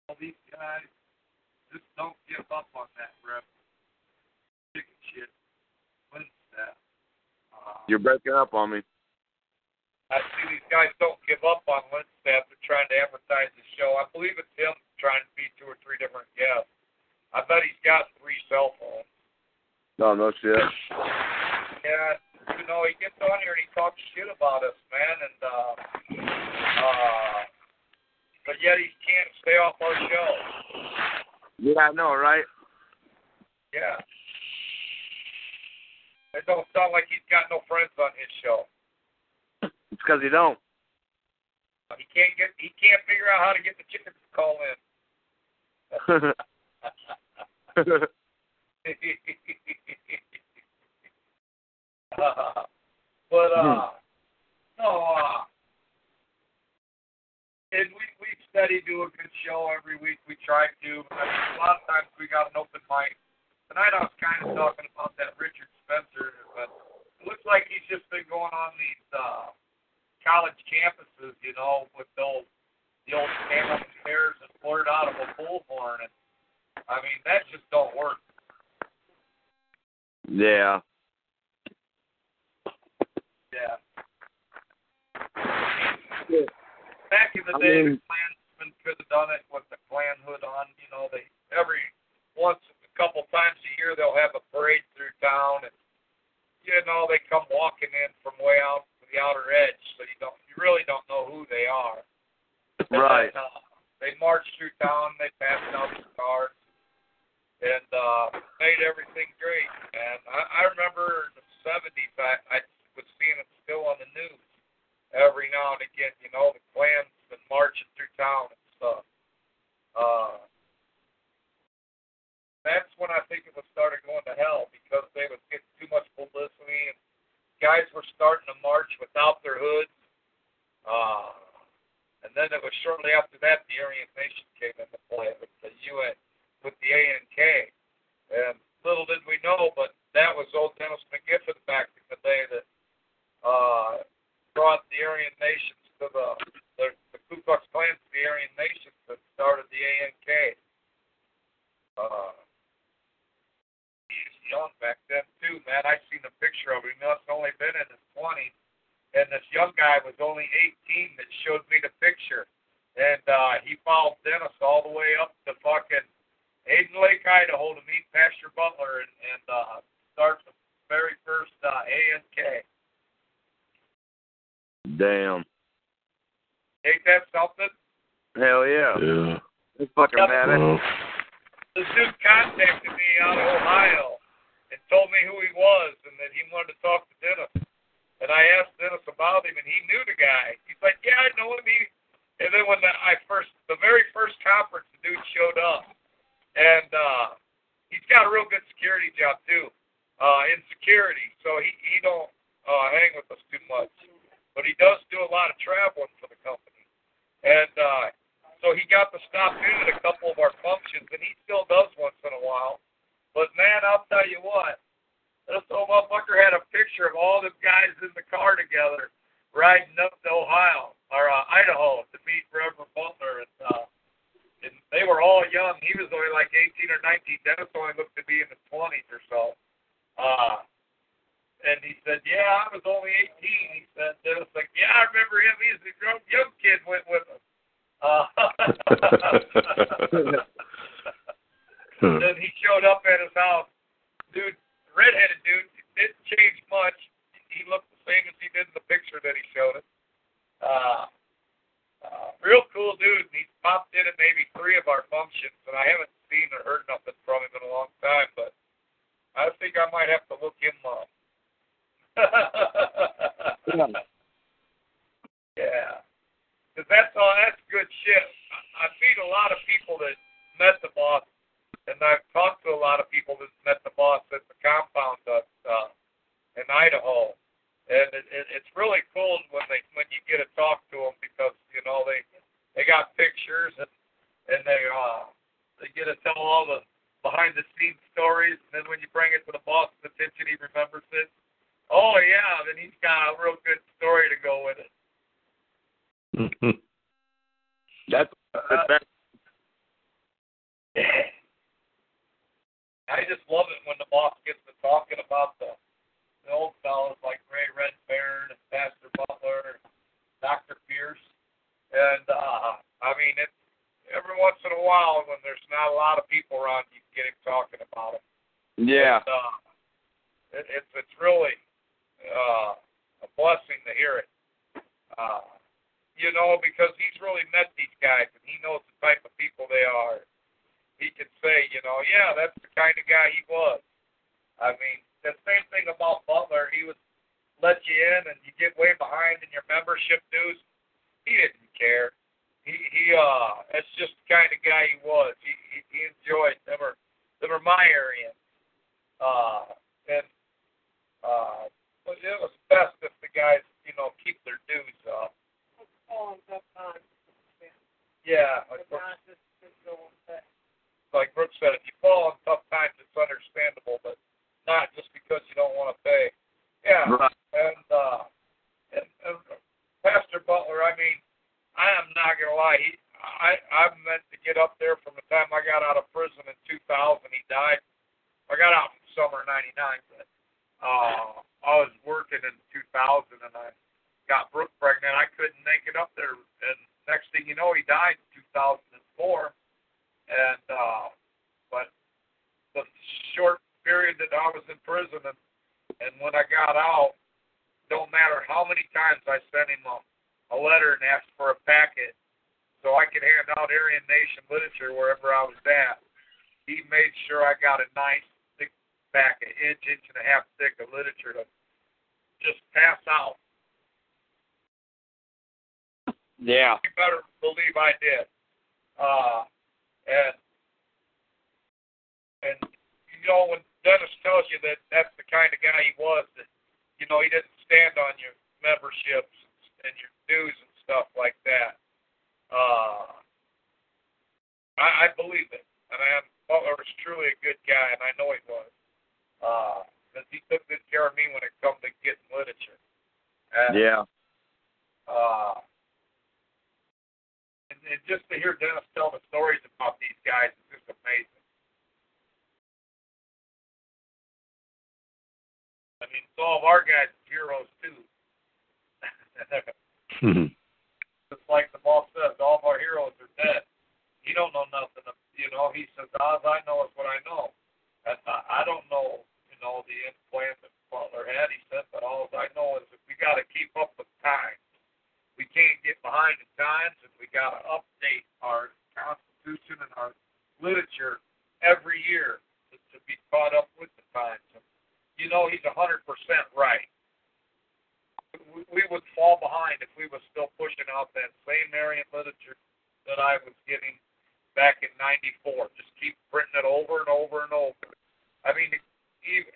all these guys just don't give up on that rep. Chicken shit. When's that? Uh, You're breaking up on me. I see these guys don't give up on Wednesday after trying to advertise the show. I believe it's him trying to beat two or three different guests. I bet he's got three cell phones. No, no shit. Yeah, you know, he gets on here and he talks shit about us, man, and uh uh but yet he can't stay off our show. Yeah, I know, right? Yeah. It don't sound like he's got no friends on his show. It's because you don't. He can't get he can't figure out how to get the chickens to call in. uh, but uh no uh and we we steady do a good show every week. We try to. I mean, a lot of times we got an open mic. Tonight I was kind of talking about that Richard Spencer, but it looks like he's just been going on these uh college campuses, you know, with the old the old stand up stairs and flirt out of a bullhorn and I mean that just don't work. yeah. Yeah. Back in the I day, mean- the Klansmen could have done it with the Klan hood on. You know, they every once a couple times a year they'll have a parade through town, and you know they come walking in from way out to the outer edge, so you don't you really don't know who they are. Right. then, uh, they march through town, they pass out the cards, and uh, made everything great. And I, I remember in the '70s, I, I was seeing it still on the news every now and again. You know, the Klansmen marching through town and stuff. Uh, that's when I think it was started going to hell because they was getting too much publicity and guys were starting to march without their hoods. Uh, and then it was shortly after that the Aryan Nation came into play with the UN, with the ANK. And little did we know, but that was old Dennis McGiffin back in the day that uh, brought the Aryan nations to the, the the Ku Klux Klan to the Aryan nations that started the ANK. Uh, young back then too, man. I seen the picture of him. He must have only been in his twenties. And this young guy was only 18 that showed me the picture. And uh, he followed Dennis all the way up to fucking Hayden Lake, Idaho to meet Pastor Butler and, and uh, start the very first uh, ANK. Damn. Ain't that something? Hell yeah. Yeah. That's fucking yep. badass. This dude contacted me out of Ohio and told me who he was and that he wanted to talk to Dennis. And I asked Dennis about him, and he knew the guy. He's like, "Yeah, I know him." He, and then when the, I first, the very first conference, the dude showed up, and uh, he's got a real good security job too, uh, in security. So he he don't uh, hang with us too much, but he does do a lot of traveling for the company, and uh, so he got to stop in at a couple of our functions, and he still does once in a while. But man, I'll tell you what, this old motherfucker had a picture of all the guys in the car together riding up to Ohio or uh, Idaho to meet Reverend Butler, and uh, and they were all young. He was only like 18 or 19. Dennis only looked to be in his 20s or so. Uh, and he said, "Yeah, I was only 18." He said, "Dennis like, yeah, I remember him. He's a young, young kid went with us." Uh, then he showed up at his house. Dude, redheaded dude, didn't change much. He looked the same as he did in the picture that he showed us. Uh, uh, real cool dude. And he's popped in at maybe three of our functions, and I haven't seen or heard nothing from him in a long time. But I think I might have to look him up. yeah, because that's all. That's good shit. I, I meet a lot of people that met the boss, and I've talked to a lot of people that met the boss at the compound uh, uh, in Idaho, and it, it, it's really cool when they when you get to talk to them because you know they they got pictures and and they uh they get to tell all the behind the scenes stories, and then when you bring it to the boss's attention, he remembers it. Oh yeah, then he's got a real good story to go with it. That's Uh, that's I just love it when the boss gets to talking about the, the old fellas like Ray Redfeairn and Pastor Butler and Dr. Pierce. And uh I mean it's every once in a while when there's not a lot of people around you can get him talking about it. yeah. And, uh, it, it's it's really uh, a blessing to hear it. Uh, you know, because he's really met these guys and he knows the type of people they are. He can say, you know, yeah, that's the kind of guy he was. I mean, the same thing about Butler. He was let you in and you get way behind in your membership dues. He didn't care. He he uh that's just the kind of guy he was. He he, he enjoyed them are them are my Aryans. Uh and uh but it was best if the guys, you know, keep their dues up. Yeah, like Brooks, like Brooks said, if you fall on tough times, it's understandable, but not just because you don't want to pay. Yeah, Right. and uh, and, and Pastor Butler, I mean, I am not gonna lie, he, I I meant to get up there from the time I got out of prison in 2000. He died. I got out in summer '99, but uh, I was working in 2000, and I got Brooke pregnant. I couldn't make it up there, and next thing you know, he died in 2004. And uh, but the short period that I was in prison, and and when I got out, don't matter how many times I sent him a, a letter and asked for a packet so I could hand out Aryan Nation literature wherever I was at. He made sure I got a nice thick packet, inch, inch and a half thick of literature to just pass out. Yeah. You better believe I did. Uh, and and you know when Dennis tells you that that's the kind of guy he was, that you know he didn't stand on your memberships and your dues and stuff like that. Uh, I, I believe it, and I am Butler was truly a good guy, and I know he was. Uh, because he took good care of me when it come to getting literature. And, Yeah. uh, and, and just to hear Dennis tell the stories about these guys is just amazing. Some of our guys are heroes too. Mhm. Just like the boss says, all of our heroes are dead. He don't know nothing. You know, he says, all I know is what I know. And I, I don't know, you know, the implant that Butler had. He said, but all I know is that we got to keep up with times. We can't get behind the times, and we got to update our Constitution and our literature every year to, to be caught up with the times. And, you know, he's a 100% right. We, we would fall behind if we were still pushing out that same Aryan literature that I was getting back in '94. Just keep printing it over and over and over. I mean,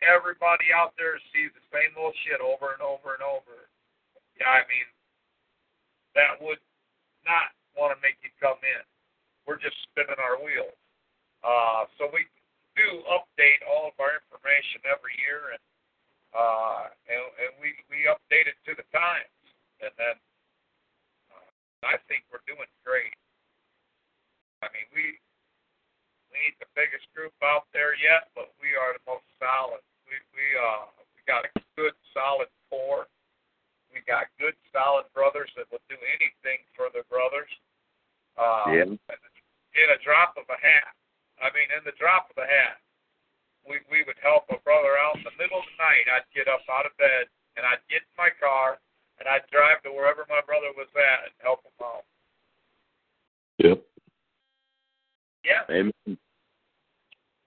everybody out there sees the same old shit over and over and over. Yeah, I mean, that would not want to make you come in. We're just spinning our wheels. Uh, so we do update all of our information every year, and uh, and, and we we update it to the times, and then uh, I think we're doing great. I mean, we we ain't the biggest group out there yet, but we are the most solid. We we uh we got a good solid core. We got good solid brothers that will do anything for their brothers. Uh, yeah. In a drop of a hat. I mean, in the drop of a hat, we we would help a brother out in the middle of the night. I'd get up out of bed and I'd get in my car and I'd drive to wherever my brother was at and help him out. Yep. Yeah. Amen.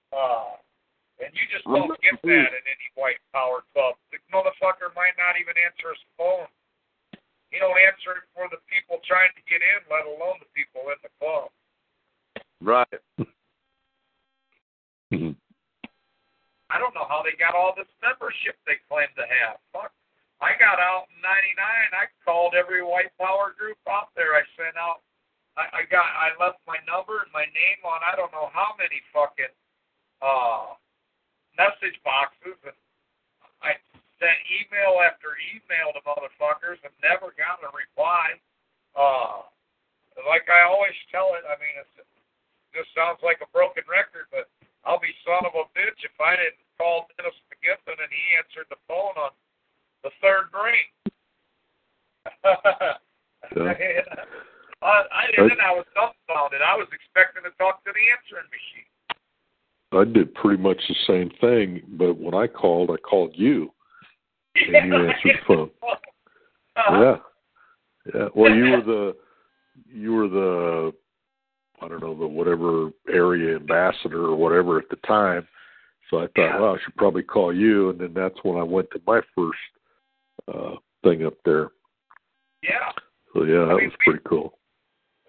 Uh, and you just don't get that in any white power club. The motherfucker might not even answer his phone. He don't answer it for the people trying to get in, let alone the people in the club. Right. Mhm. I don't know how they got all this membership they claim to have. Fuck. I got out in '99. I called every white power group out there. I sent out. I, I got. I left my number and my name on. I don't know how many fucking uh, message boxes, and I sent email after email to motherfuckers and never got a reply. Uh, like I always tell it. I mean, it's, it just sounds like a broken record, but I'll be son of a bitch if I didn't call Dennis McGiffin and he answered the phone on the third ring. Yeah. I, I, then I was dumbfounded. I was expecting to talk to the answering machine. I did pretty much the same thing, but when I called, I called you, and you answered the phone. Yeah, yeah. Well, you were the you were the I don't know the whatever area ambassador or whatever at the time. So I thought, Yeah. well, I should probably call you, and then that's when I went to my first uh thing up there. Yeah, So yeah, that I mean, was pretty cool.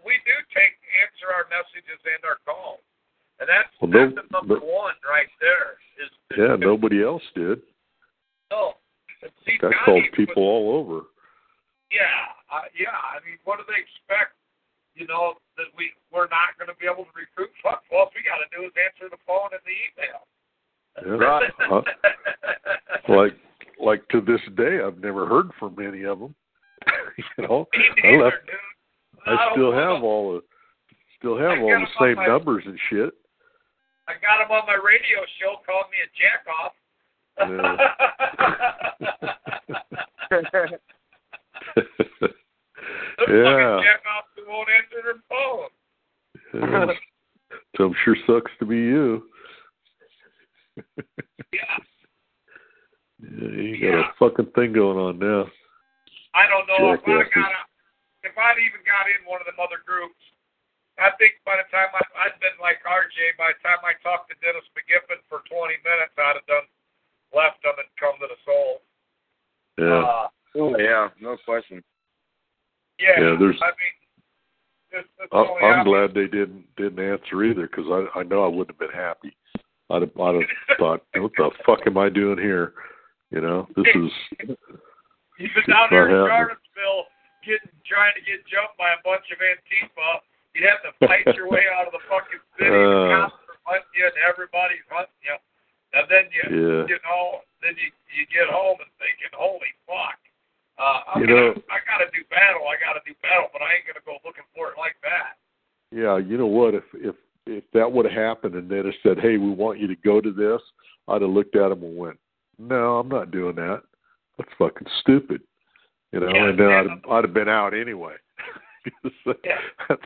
we do take answer our messages and our calls, and that's Well, no- the number no- one right there. Is, is Yeah, nobody else did. No, And see, I Connie called was- people all over. Yeah, uh, yeah. I mean, what do they expect? You know that we we're not going to be able to recruit. Fuck, all we got to do is answer the phone and the email. Yeah. Right. Uh, Like like to this day, I've never heard from any of them. you know, Me I left. dude. I still have all the still have all the same my- numbers and shit. I got him on my radio show, called me a jack off. Those yeah. jack who won't answer their phone. yeah. So I'm sure sucks to be you. Yeah. Yeah, you got Yeah. a fucking thing going on now. I don't know if I Jackasses. got a, if I'd even got in one of them other groups. I think by the time I, I'd been like RJ, by the time I talked to Dennis McGiffin for 20 minutes, I'd have done left them and come to the soul. Yeah. Uh, Oh yeah, no question. yeah, Yeah, there's- I mean, this, this I, only I'm glad they didn't didn't answer either because I I know I wouldn't have been happy. I'd have, I'd have thought, what the fuck am I doing here? You know, this is You've been down there in. Charlottesville getting trying to get jumped by a bunch of Antifa. You'd have to fight your way out of the fucking city. Uh. the cops are hunting you, and everybody's hunting you. And then you, Yeah. you know, then you you get home and thinking, holy fuck. Uh, I'm You gonna, know- I gotta do battle. I gotta do battle, but I ain't gonna go looking for it like that. yeah. You know what? If if if that would have happened and they'd have said, hey, we want you to go to this, I'd have looked at them and went, no, I'm not doing that. That's fucking stupid. You know, Yeah, and then yeah. I'd have, I'd have been out anyway. I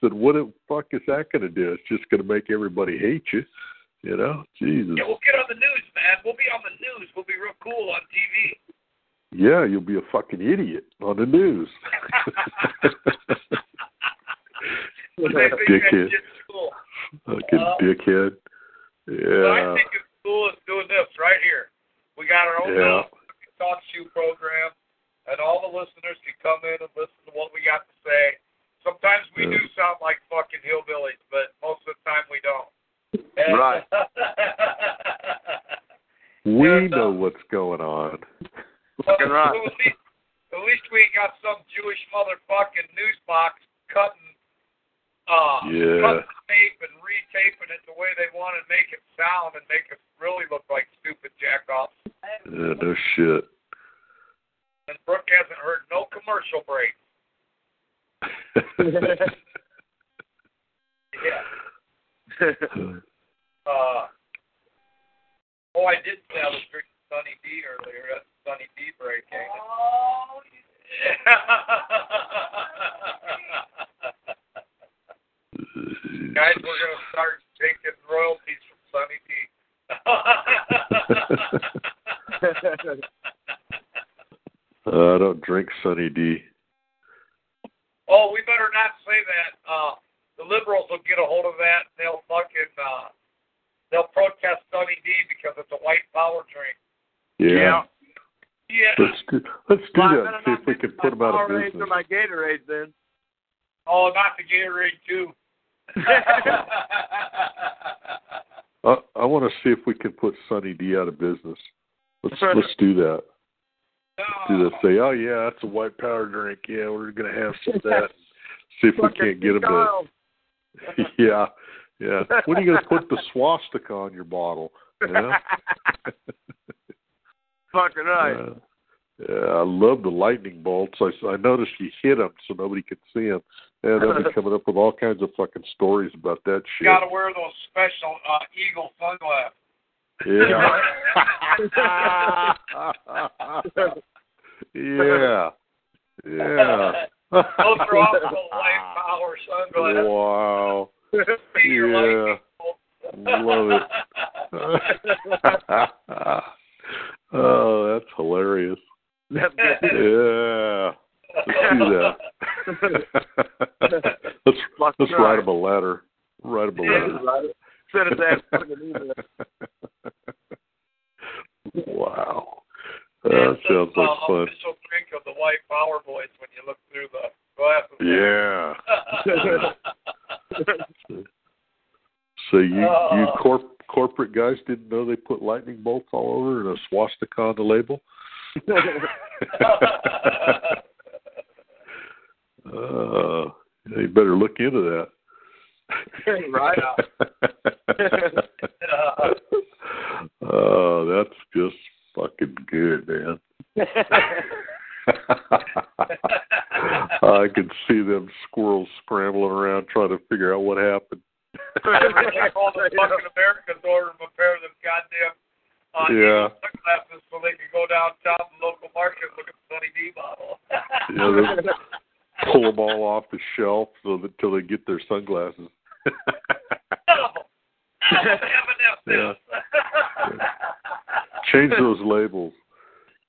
said, what the fuck is that going to do? It's just going to make everybody hate you. You know, Jesus. Yeah, we'll get on the news, man. We'll be on the news. We'll be real cool on TV. Yeah, you'll be a fucking idiot on the news. dickhead. Fucking Uh, dickhead. What I think is cool is doing this right here. We got our own Yeah. talk show program, and all the listeners can come in and listen to what we got to say. Sometimes we Yeah. do sound like fucking hillbillies, but most of the time we don't. And- Right. We Yeah, know what's going on. Fucking right. At, least, at least we got some Jewish motherfucking news box cutting, uh, Yeah. cutting the tape and retaping it the way they want to make it sound and make us really look like stupid jackoffs. Yeah, no shit. And Brooke hasn't heard no commercial break. Yeah. Uh, oh, I did say I was drinking Sunny D earlier. That's Sunny D breaking. ain't it? Oh, Guys, we're gonna start taking royalties from Sunny D. Uh, I don't drink Sunny D. oh, we better not say that. Uh, the liberals will get a hold of that. And they'll fucking uh, they'll protest Sunny D because it's a white power drink. Yeah. Yeah. Let's do, let's do Well, that. See if we mix can my put them out of Powerade business. to my Gatorade then. Oh, not the Gatorade too. I, I want to see if we can put Sunny D out of business. Let's let's do that. Do that. Say, oh yeah, that's a white power drink. Yeah, we're gonna have some of that. See if we can't get them to. Yeah, yeah. When are you gonna put the swastika on your bottle? Yeah. Fucking right. Uh, yeah, I love the lightning bolts. I, I noticed you hit them so nobody could see them. Yeah, they'll be coming up with all kinds of fucking stories about that shit. You gotta wear those special uh, eagle sunglasses. Yeah. yeah. Yeah. Those are also white power sunglasses. Wow. Yeah. Love it. oh, that's hilarious. That's good. Yeah. Let's do that. let's let's write him a letter. Write him a letter. Send us that fucking email. wow. It's That the, sounds like uh, fun. official drink of the white power boys when you look through the glasses. Yeah. So you you Oh. corp corporate guys didn't know they put lightning bolts all over and a swastika on the label? Uh, you better look into that. Right oh, that's just fucking good, man. I can see them squirrels scrambling around trying to figure out what happened. all the fucking Americans ordered a pair of them goddamn uh, Yeah. Eagle sunglasses so they could go downtown to the local market and look at the Sunny D bottle. Yeah, they pull them all off the shelf so that till they get their sunglasses. Yeah. Change those labels.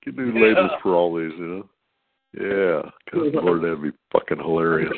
Get new labels for all these, you know. Yeah, because Lord, that'd be fucking hilarious.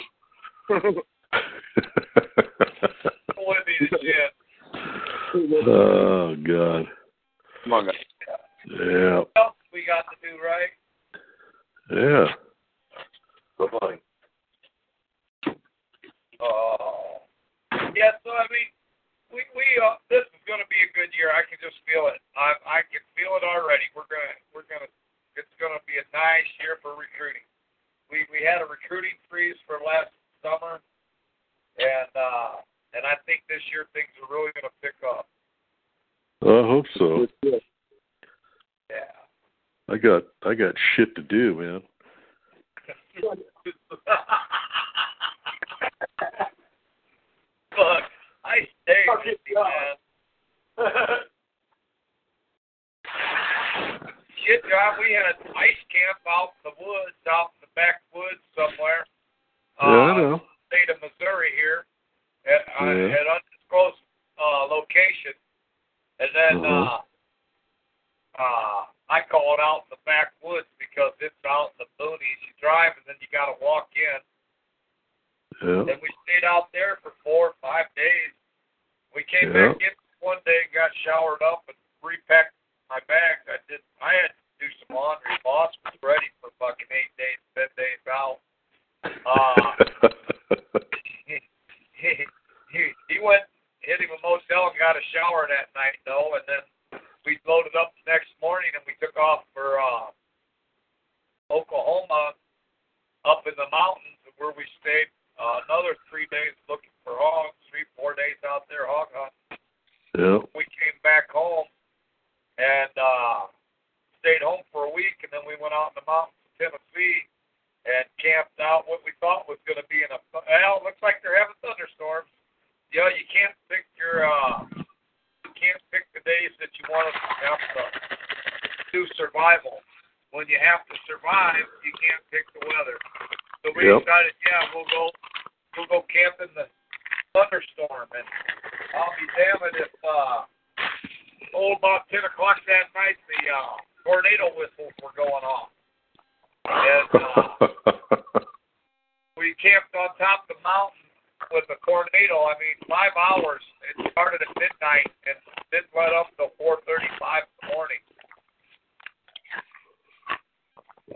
With a tornado. I mean, five hours. It started at midnight and didn't let up till four thirty-five in the morning.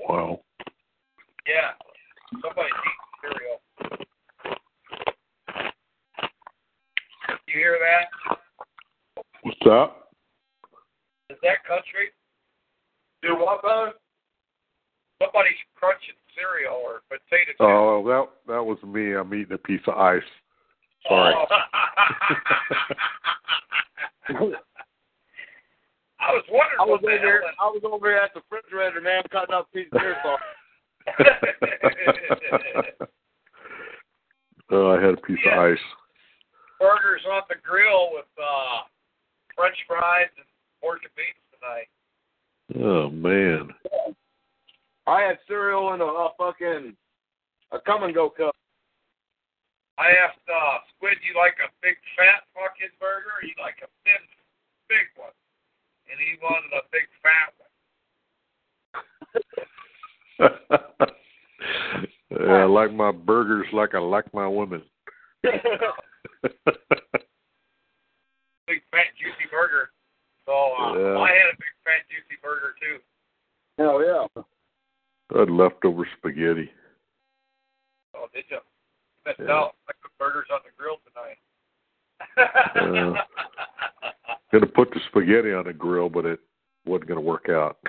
wow. Yeah, somebody's eating cereal. You hear that? What's that? Is that country? Do what, brother? Somebody's crunching cereal or potato chips. Oh, that that was me. I'm eating a piece of ice. Sorry. Oh. I was wondering I was what the over here. hell I was over here at the refrigerator, man, cutting up a piece of beer sauce. oh, I had a piece Yeah. of ice. burgers on the grill with uh French fries and pork and beans tonight. Oh man. I had cereal in a, a fucking a come and go cup. I asked uh Squid, you like a big fat fucking burger or you like a thin big one? And he wanted a big fat one. yeah, I like my burgers like I like my women. Big fat juicy burger. So uh, Yeah. I had a big fat juicy burger too. Hell yeah. I had leftover spaghetti. Oh, did you? Missed Yeah. out. I cooked burgers on the grill tonight. Yeah. Gonna put the spaghetti on the grill, but it wasn't gonna work out.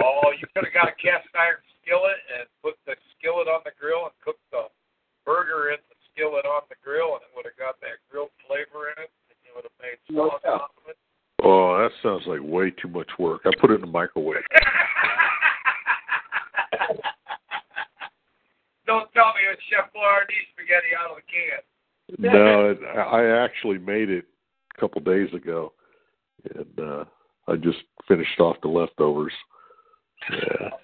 oh, you could have got a cast iron skillet and put the skillet on the grill and cooked the burger in the skillet on the grill, and it would have got that grilled flavor in it, and you would have made No sauce doubt. out of it. Oh, that sounds like way too much work. I put it in the microwave. Don't tell me it's Chef Boyardee spaghetti out of the can. No, it, I actually made it a couple days ago, and uh I just finished off the leftovers. Yeah.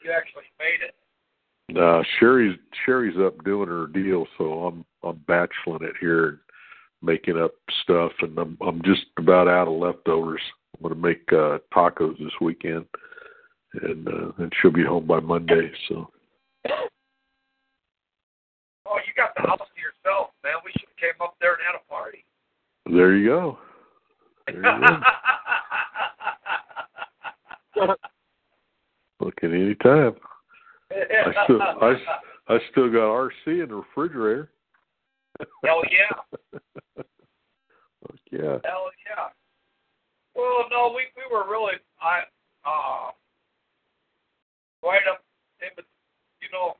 You actually, made it. Uh, Sherry's Sherry's up doing her deal, so I'm I'm bacheloring it here, and making up stuff, and I'm I'm just about out of leftovers. I'm gonna make uh tacos this weekend, and uh, and she'll be home by Monday. So the house to yourself, man. We should have came up there and had a party. there you go. There you go. Look at any time. I still I, I still got RC in the refrigerator. Hell yeah. Fuck yeah. Hell yeah. Well, no, we we were really I uh right up in you know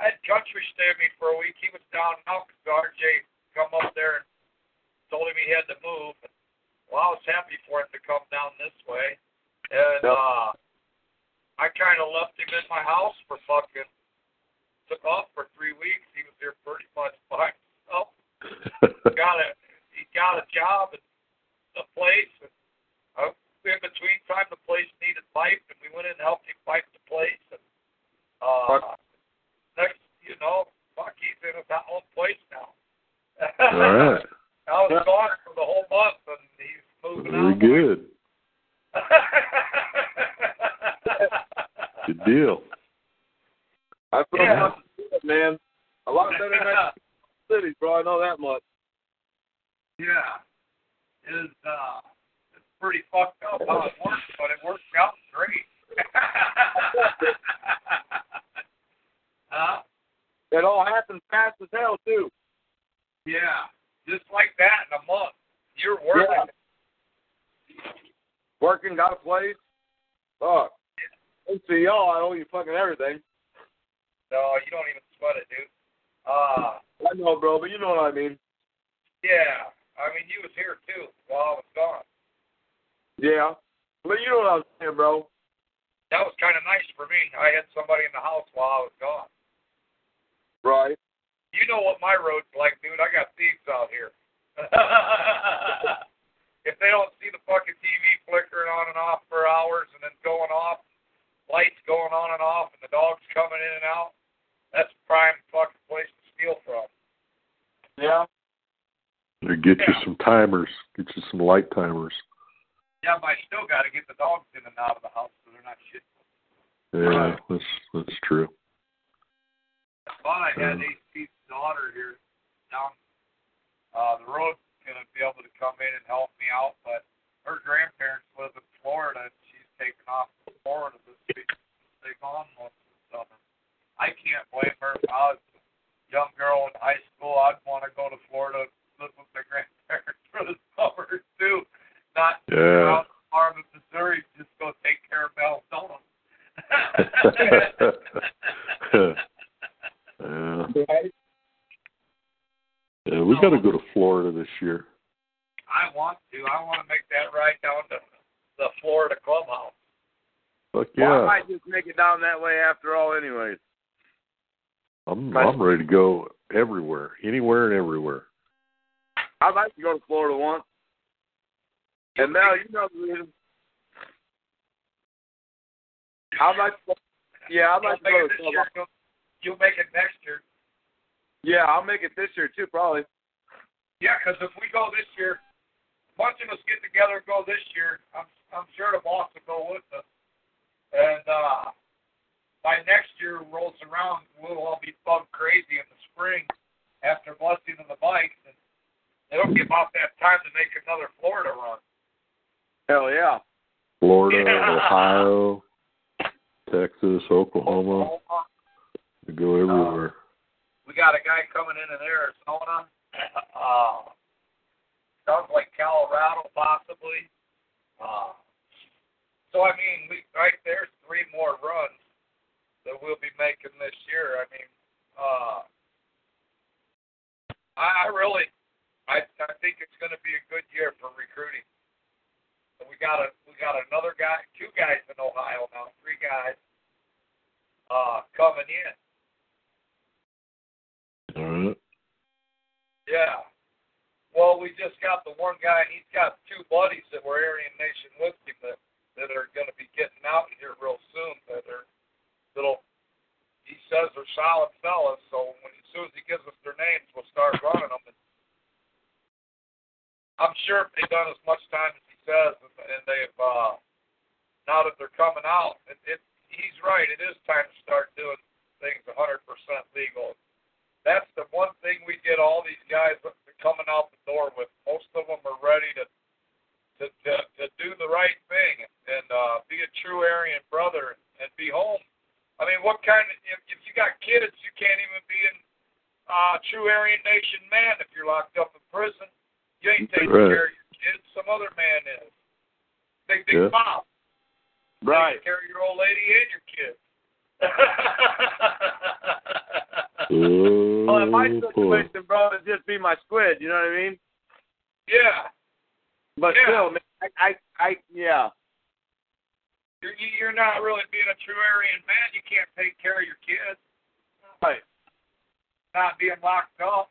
I had country stay with me for a week. He was down out because RJ come up there and told him he had to move. Well, I was happy for him to come down this way, and Yep. uh I kind of left him in my house for fucking took off for three weeks. He was there pretty much by himself got a he got a job at a place and uh, in between time the place needed pipe and we went in and helped him pipe the place and uh next you know fuck he's in his own place now All right. I was gone for the whole month, and he's moving Very out. good. Good deal. I feel Yeah. much good, man. A lot better than that city, bro. I know that much. yeah, it's uh, it's pretty fucked up how it works, but it works out great. huh? It all happens fast as hell too. Yeah, just like that in a month. You're working. Working, got a place. Fuck. Thanks to y'all, I owe you fucking everything. No, you don't even sweat it, dude. Uh, I know, bro, but you know what I mean. yeah. I mean, you was here too while I was gone. Yeah. But you know what I'm saying, bro. That was kind of nice for me. I had somebody in the house while I was gone. Right. You know what my road's like, dude. I got thieves out here. if they don't see the fucking TV flickering on and off for hours and then going off, lights going on and off, and the dogs coming in and out, that's a prime fucking place to steal from. Yeah. Or get you some timers. Get you some light timers. Yeah, but I still got to get the dogs in and out of the house so they're not shit. Yeah, that's that's true. Thought I had AC's daughter here down uh, the road going to be able to come in and help me out, but her grandparents live in Florida and she's taken off to Florida this week. They're gone most of the summer. I can't blame her. If I was a young girl in high school, I'd want to go to Florida and live with my grandparents for the summer too. Not Yeah. out the farm in Missouri, just go take care of Belzona. Uh, yeah. Right. yeah, we got to go to Florida this year. I want to. I want to make that ride down to the Florida clubhouse. Fuck Well, I might just make it down that way after all, anyways. I'm I'm ready to go everywhere, anywhere and everywhere. I'd like to go to Florida once. And now you know the reason. I'd like to, yeah, I'd like to go to this year. You'll, you'll make it next year. Yeah, I'll make it this year too, probably. Yeah, 'cause if we go this year, a bunch of us get together and go this year. I'm I'm sure the boss will go with us. And uh by next year rolls around, we'll all be bug crazy in the spring after blessing of the bikes, and it'll be about that time to make another Florida run. Hell yeah. Florida, Yeah. Ohio, Texas, Oklahoma. Oklahoma. We go everywhere. We got a guy coming in in Arizona. Uh, sounds like Colorado, possibly. Uh, so I mean, we right there's three more runs that we'll be making this year. I mean, uh, I, I really, I I think it's going to be a good year for recruiting. So we got a we got another guy, two guys in Ohio now, three guys uh, coming in. All right. Yeah. Well, we just got the one guy, he's got two buddies that were Aryan Nation with him that that are going to be getting out here real soon. That are little. He says they're solid fellas. So when as soon as he gives us their names, we'll start running them. And I'm sure if they've done as much time as he says, and and they've uh, now that they're coming out, it, it he's right. It is time to start doing things 100% legal that's the one thing we get all these guys coming out the door with. Most of them are ready to to to, to do the right thing and uh, be a true Aryan brother and be home. I mean, what kind of if, if you got kids, you can't even be a uh, true Aryan Nation man if you're locked up in prison. You ain't taking Right. care of your kids. Some other man is. Big big Yeah. mom. Right. Taking care of your old lady and your kids. Oh, Well, in my boy. situation, bro, it'd just be my squid. You know what I mean? yeah. But Yeah. still, man, I, I, I, yeah, You're, you- you're not really being a true Aryan man. You can't take care of your kids. right. Not being locked up.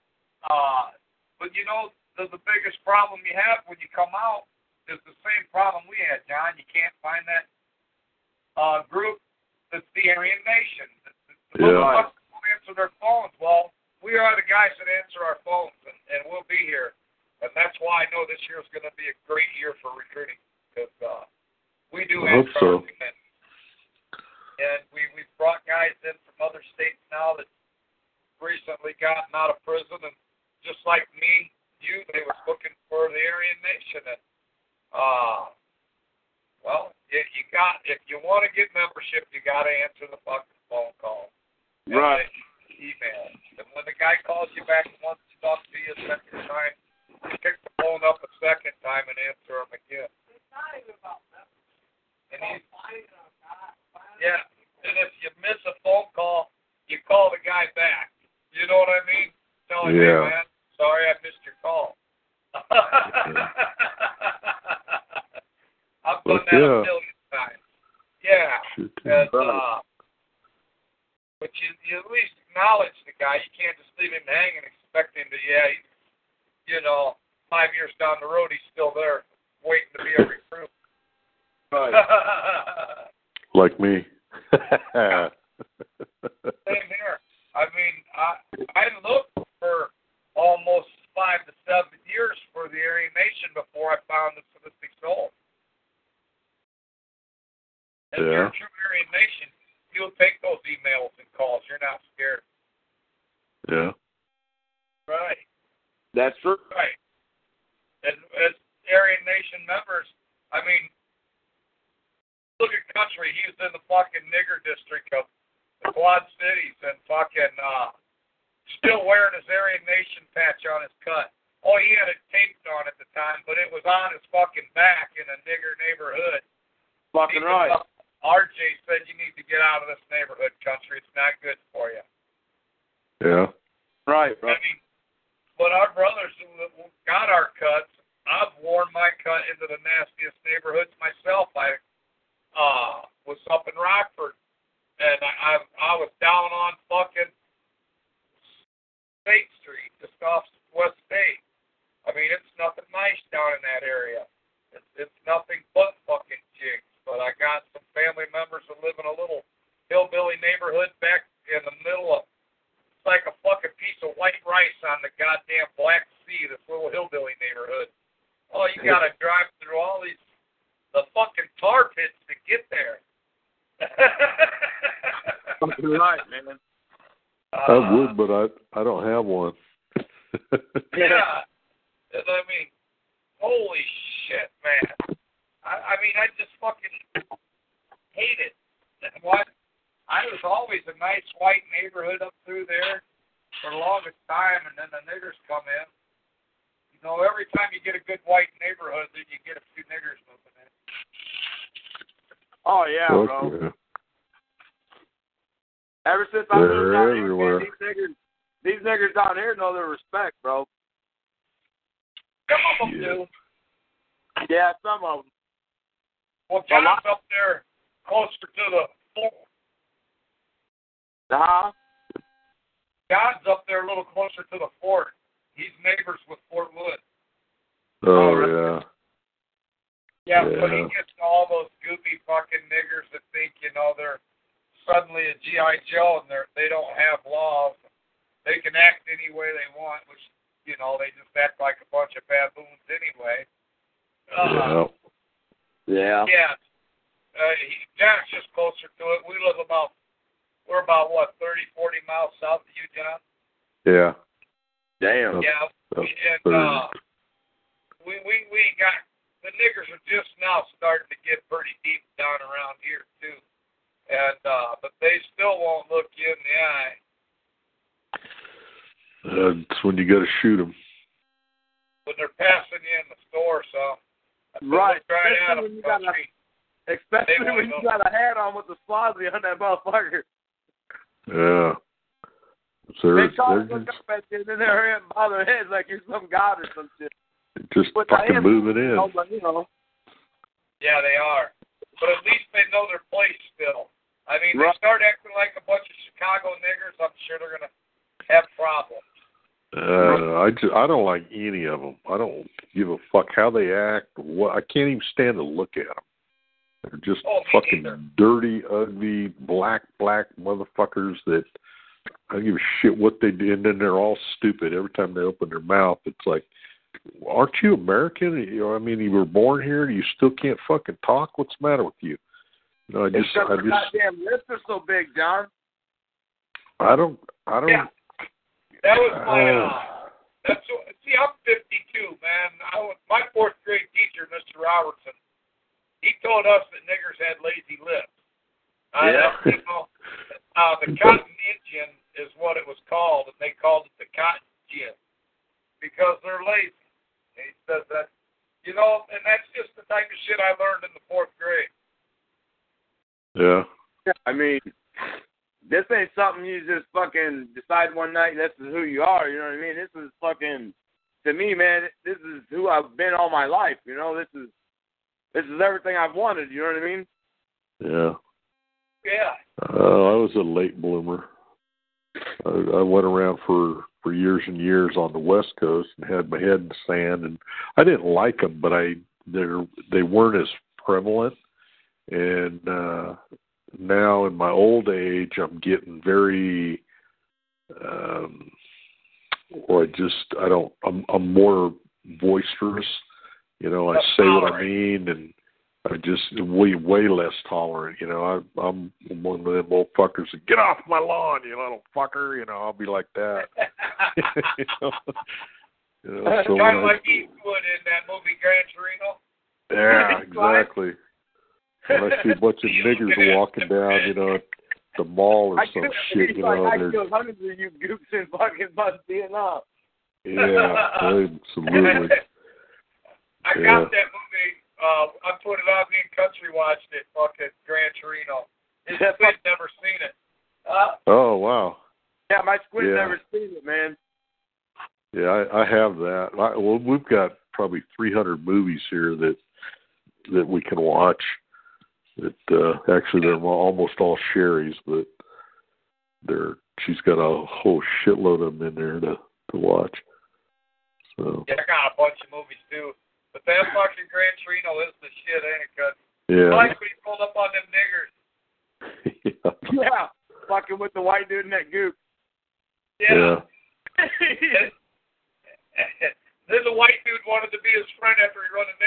Uh, but you know, the, the biggest problem you have when you come out is the same problem we had, John. You can't find that uh, group that's the Aryan Nation. The, the, the Yeah. Answer their phones. Well, we are the guys that answer our phones, and, and we'll be here. And that's why I know this year is going to be a great year for recruiting because uh, we do I hope so. in. And we we've brought guys in from other states now that recently gotten out of prison, and just like me, you, they was looking for the Aryan Nation, and uh, well, if you got if you want to get membership, you got to answer the fucking phone call. Right. Email. And when the guy calls you back and wants to talk to you a second time, you pick the phone up a second time and answer him again. And he's, yeah, and if you miss a phone call, you call the guy back. You know what I mean? Tell him, Yeah. hey man, sorry I missed your call. I've done that yeah. a million times. Yeah. And, uh, but you, you at least acknowledge the guy. You can't just leave him hanging and expect him to, yeah, he's, you know, five years down the road, he's still there waiting to be a recruit. Right. like me. Same here. I mean, I I looked for almost five to seven years for the Aryan Nation before I found the Sadistic Soul. If you're Yeah. a true Aryan Nation, you'll take those emails and calls. You're not scared. yeah. Right. That's true. Right. And as Aryan Nation members, I mean, look at country. He's in the fucking nigger district of the Quad Cities and fucking uh, still wearing his Aryan Nation patch on his cut. Oh, he had it taped on at the time, but it was on his fucking back in a nigger neighborhood. Fucking Even right. though RJ said you need to get out of this neighborhood country. It's not good for you. Yeah. Right, bro. I mean, but our brothers who got our cuts, I've worn my cut into the nastiest neighborhoods myself. I uh, was up in Rockford, and I, I I was down on fucking State Street, just off West State. I mean, it's nothing nice down in that area. It's it's nothing but fucking jigs. But I got some family members that live in a little hillbilly neighborhood back in the middle of it's like a fucking piece of white rice on the goddamn Black Sea, this little hillbilly neighborhood. Oh, you gotta drive through all these the fucking tar pits to get there. Fucking right, man. I uh, would, but I I don't have one. Yeah. And I mean, holy shit, man. I, I mean, I just fucking hate it. What? I was always a nice white neighborhood up through there for the longest time, and then the niggers come in. You know, every time you get a good white neighborhood, then you get a few niggers moving in. Oh yeah, Fuck bro. yeah. Ever since I moved They're down here, everywhere. man, these niggers, these niggers down here know their respect, bro. Some of them Yeah. do. Yeah, some of them. Well, John's up there closer to the fort. Huh? John's up there a little closer to the fort. He's neighbors with Fort Wood. Oh yeah. Yeah, but he Yeah. gets all those goopy fucking niggers that think, you know, they're suddenly a G.I. Joe and they're, they don't have laws. They can act any way they want, which, you know, they just act like a bunch of baboons anyway. Uh, Yeah. Yeah. yeah. Uh, he, John's just closer to it. We live about, we're about, what, 30, 40 miles south of you, John? Yeah. Damn. Yeah. That's and uh, we we we got the niggers are just now starting to get pretty deep down around here too, and uh, but they still won't look you in the eye. That's when you got to shoot them. when they're passing you in the store. So I said, Right. Look right at Especially when you got a- Especially when you got a hat on with the swazi on that motherfucker. Yeah. So They they're, try look just, up at you and then they're hurry up and bow their heads like you're some god or some shit. just But fucking am- moving in. You but, you know. Yeah, they are. But at least they know their place still. I mean, Right. they start acting like a bunch of Chicago niggers. I'm sure they're gonna have problems. Uh, I just, I don't like any of them. I don't give a fuck how they act. What I can't even stand to look at them. They're just Oh, fucking dirty, ugly, black, black motherfuckers that I don't give a shit what they do, and then they're all stupid every time they open their mouth. It's like aren't you American? You know, I mean, you were born here, you still can't fucking talk. What's the matter with you? You know, I just, I just, goddamn lips are so big, John. I don't, I don't. Yeah. That was my. uh, Uh, that's what, see, I'm 52, man. I was, my fourth grade teacher, Mr. Robertson, he told us that niggers had lazy lips. Uh, Yeah. that, you know, uh, the cotton Indian is what it was called, and they called it the cotton gin because they're lazy. And he says that, you know, and that's just the type of shit I learned in the fourth grade. yeah. I mean, this ain't something you just fucking decide one night this is who you are. You know what I mean? This is fucking to me, man. This is who I've been all my life. You know, this is this is everything I've wanted. You know what I mean? Yeah. Yeah. Uh, I was a late bloomer. I, I went around for for years and years on the West Coast and had my head in the sand, and I didn't like them, but I they they weren't as prevalent. And uh now in my old age, I'm getting very, um, or I just I don't I'm I'm more boisterous. You know, I say what I mean, and I just way way less tolerant. You know, I, I'm one of them old fuckers that get off my lawn, you little fucker. You know, I'll be like that. you know, you know so kind of I- like Eastwood in that movie Gran Torino. yeah, exactly. When I see a bunch of niggers walking down, you know, the mall or I some shit, you like, know, I killed hundreds of you gooks in fucking Vietnam. yeah, absolutely. I Yeah. got that movie. Uh, I put it on. Me and Country watched it. Fucking Gran Torino. His kid never seen it. Uh, Oh wow. Yeah, my squid's Yeah. never seen it, man. Yeah, I, I have that. I, well, we've got probably 300 movies here that that we can watch. That uh, actually they're almost all Sherry's, but they're she's got a whole shitload of them in there to to watch. So yeah, I got a bunch of movies too. But that fucking Gran Torino is the shit, ain't it? Cause I yeah, like when he pulled up on them niggers. yeah, Yeah, fucking with the white dude in that goop. yeah. then the white dude wanted to be his friend after he run the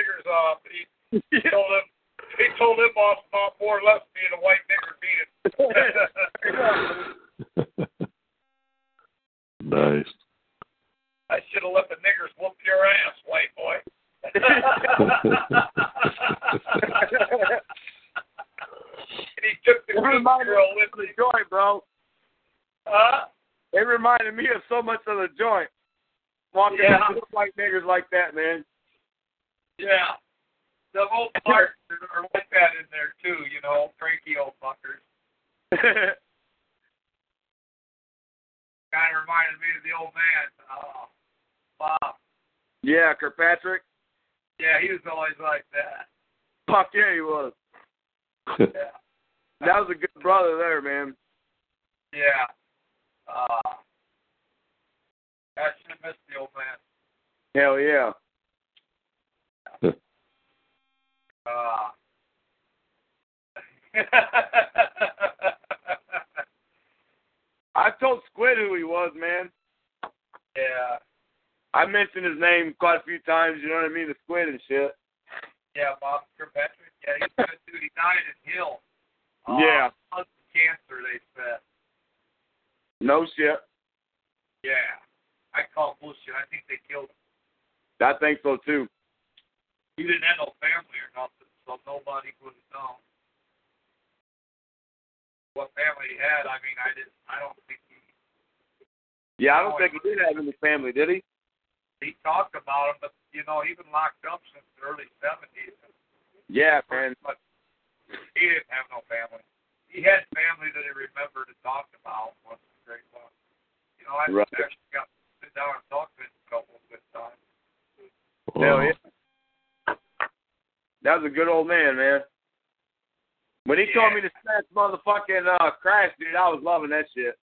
told me to smash motherfucking uh, crash, dude, I was loving that shit.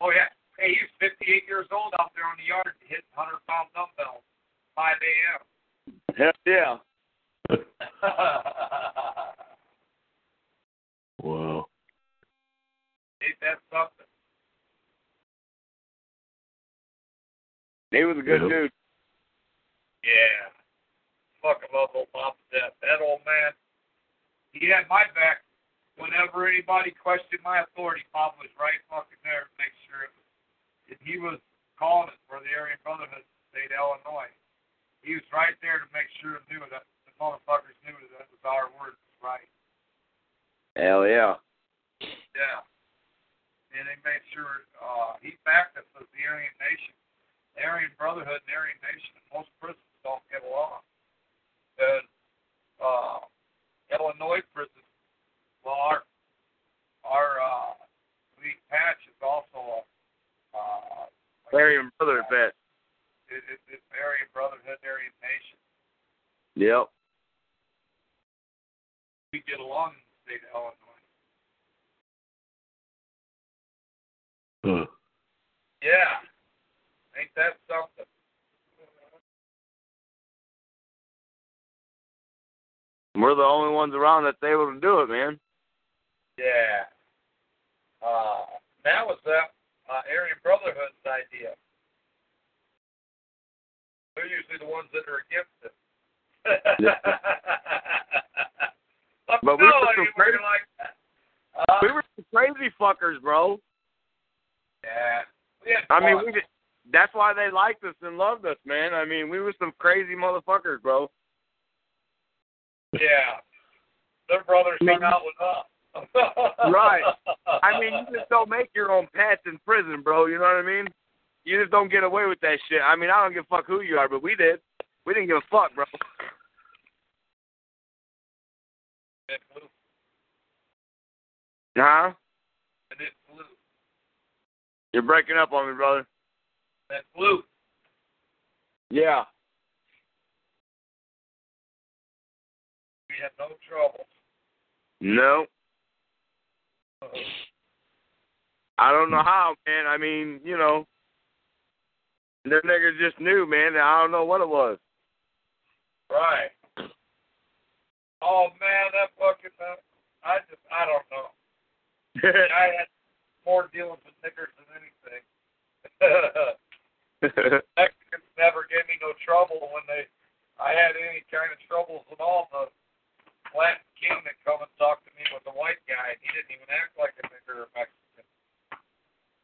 Oh yeah. Hey, he's 58 years old out there on the yard hitting 100 pound dumbbells, 5 a.m. Hell yeah. Wow. Ain't that something? He was a good Yep. dude. Yeah. Fucking love old Pop to death. That old man, he had my back. Whenever anybody questioned my authority, Pop was right fucking there to make sure it was. If he was calling it for the Aryan Brotherhood in the state of Illinois, he was right there to make sure it knew that the motherfuckers knew that it was our word was right. Hell yeah. Yeah. And they made sure uh, he backed us as the Aryan Nation. Aryan Brotherhood and Aryan Nation, most prisons don't get along. And uh, Illinois prison, well, our our uh, league patch is also a uh, Aryan brother vet. it, it, it's Aryan Brotherhood, Aryan Nation. Yep. We get along in the state of Illinois. Huh. Yeah. Ain't that something? We're the only ones around that's able to do it, man. Yeah. Uh, that was that uh, Aryan Brotherhood's idea. They're usually the ones that are against it. But we were some crazy- like. Uh, We were some crazy fuckers, bro. yeah. We I mean, we did, that's why they liked us and loved us, man. I mean, we were some crazy motherfuckers, bro. Yeah. Their brothers hung out with us. Right. I mean, you just don't make your own pets in prison, bro. You know what I mean? You just don't get away with that shit. I mean, I don't give a fuck who you are, but we did. We didn't give a fuck, bro. It flew. Huh? You're breaking up on me, brother. It flew. Yeah. We had no trouble. No. I don't know how, man. I mean, you know, them niggas just knew, man. I don't know what it was. Right. Oh man, that fucking uh, I just I don't know. I had more dealings with niggers than anything. Mexicans never gave me no trouble when they I had any kind of troubles at all. The Latin king that come and talked to me was a white guy and he didn't even act like a nigger or Mexican.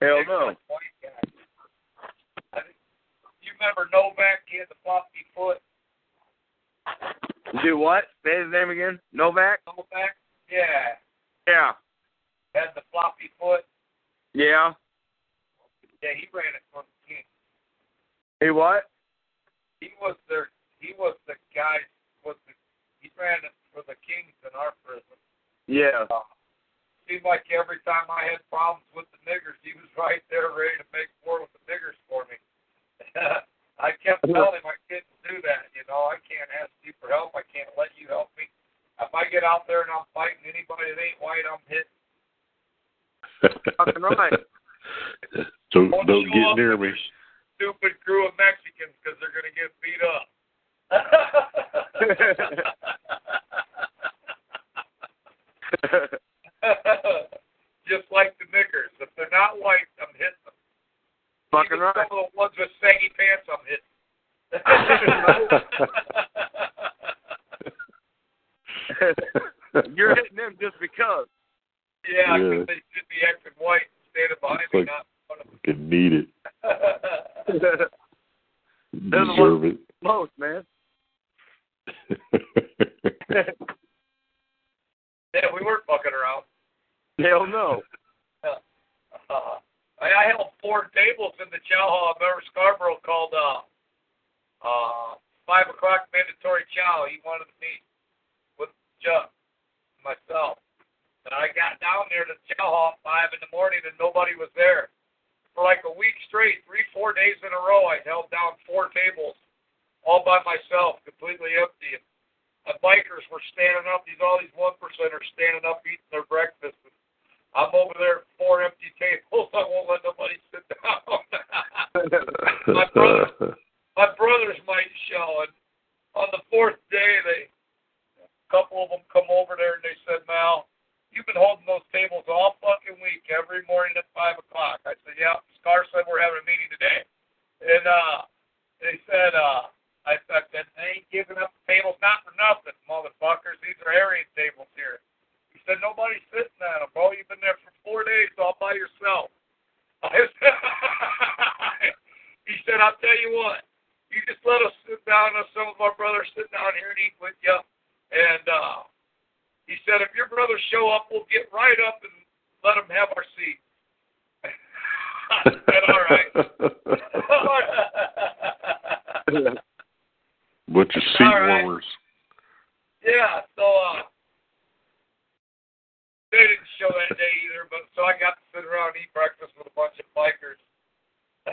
Hell no. White guy. I you remember Novak? He had the floppy foot. Do what? Say his name again. Novak. Novak? Yeah. Yeah. Had the floppy foot. Yeah. Yeah, he ran it for the king. He what? He was their he was the guy was the he ran it for the kings in our prison. Yeah. Uh, seemed like every time I had problems with the niggers, he was right there ready to make war with the niggers for me. I kept telling him I couldn't do that. You know, I can't ask you for help. I can't let you help me. If I get out there and I'm fighting anybody that ain't white, I'm hitting. Fucking right. Don't Don't don't get near me. Stupid crew of Mexicans because they're gonna get beat up. Just like the niggers. If they're not white, I'm hitting them. Fucking Even right. Some of the ones with saggy pants, I'm hitting. You're hitting them just because. yeah, Yeah. because they should be acting white and standing behind It's me, like- not in of me. Fucking need it. They're the Deserve it. Most, man. yeah, we weren't fucking around. Hell no. Uh, I, I held four tables in the chow hall. I remember Scarborough called uh, uh, five o'clock mandatory chow. He wanted to meet with Chuck, myself. And I got down there to the chow hall at five in the morning and nobody was there. For like a week straight, three, four days in a row, I held down four tables all by myself, completely empty. And bikers were standing up. These all these one percenters standing up eating their breakfast. And I'm over there at four empty tables. I won't let nobody sit down. My brother- My brothers might show, and on the fourth day, they a couple of them come over there and they said, "Mal, you've been holding those tables all fucking week, every morning at five o'clock." I said, "Yeah." Scar said we're having a meeting today, and uh, they said, uh, I, I said, they ain't giving up tables not for nothing, motherfuckers. These are Aryan tables here. Said, nobody's sitting at them, bro. You've been there for four days all by yourself. I said, he said, I'll tell you what. You just let us sit down. Us, some of our brothers sit down here and eat with you. And uh, he said, if your brothers show up, we'll get right up and let them have our seat. I said, all right. Bunch of seat right. warmers. Yeah, so uh they didn't show that day either, but so I got to sit around and eat breakfast with a bunch of bikers.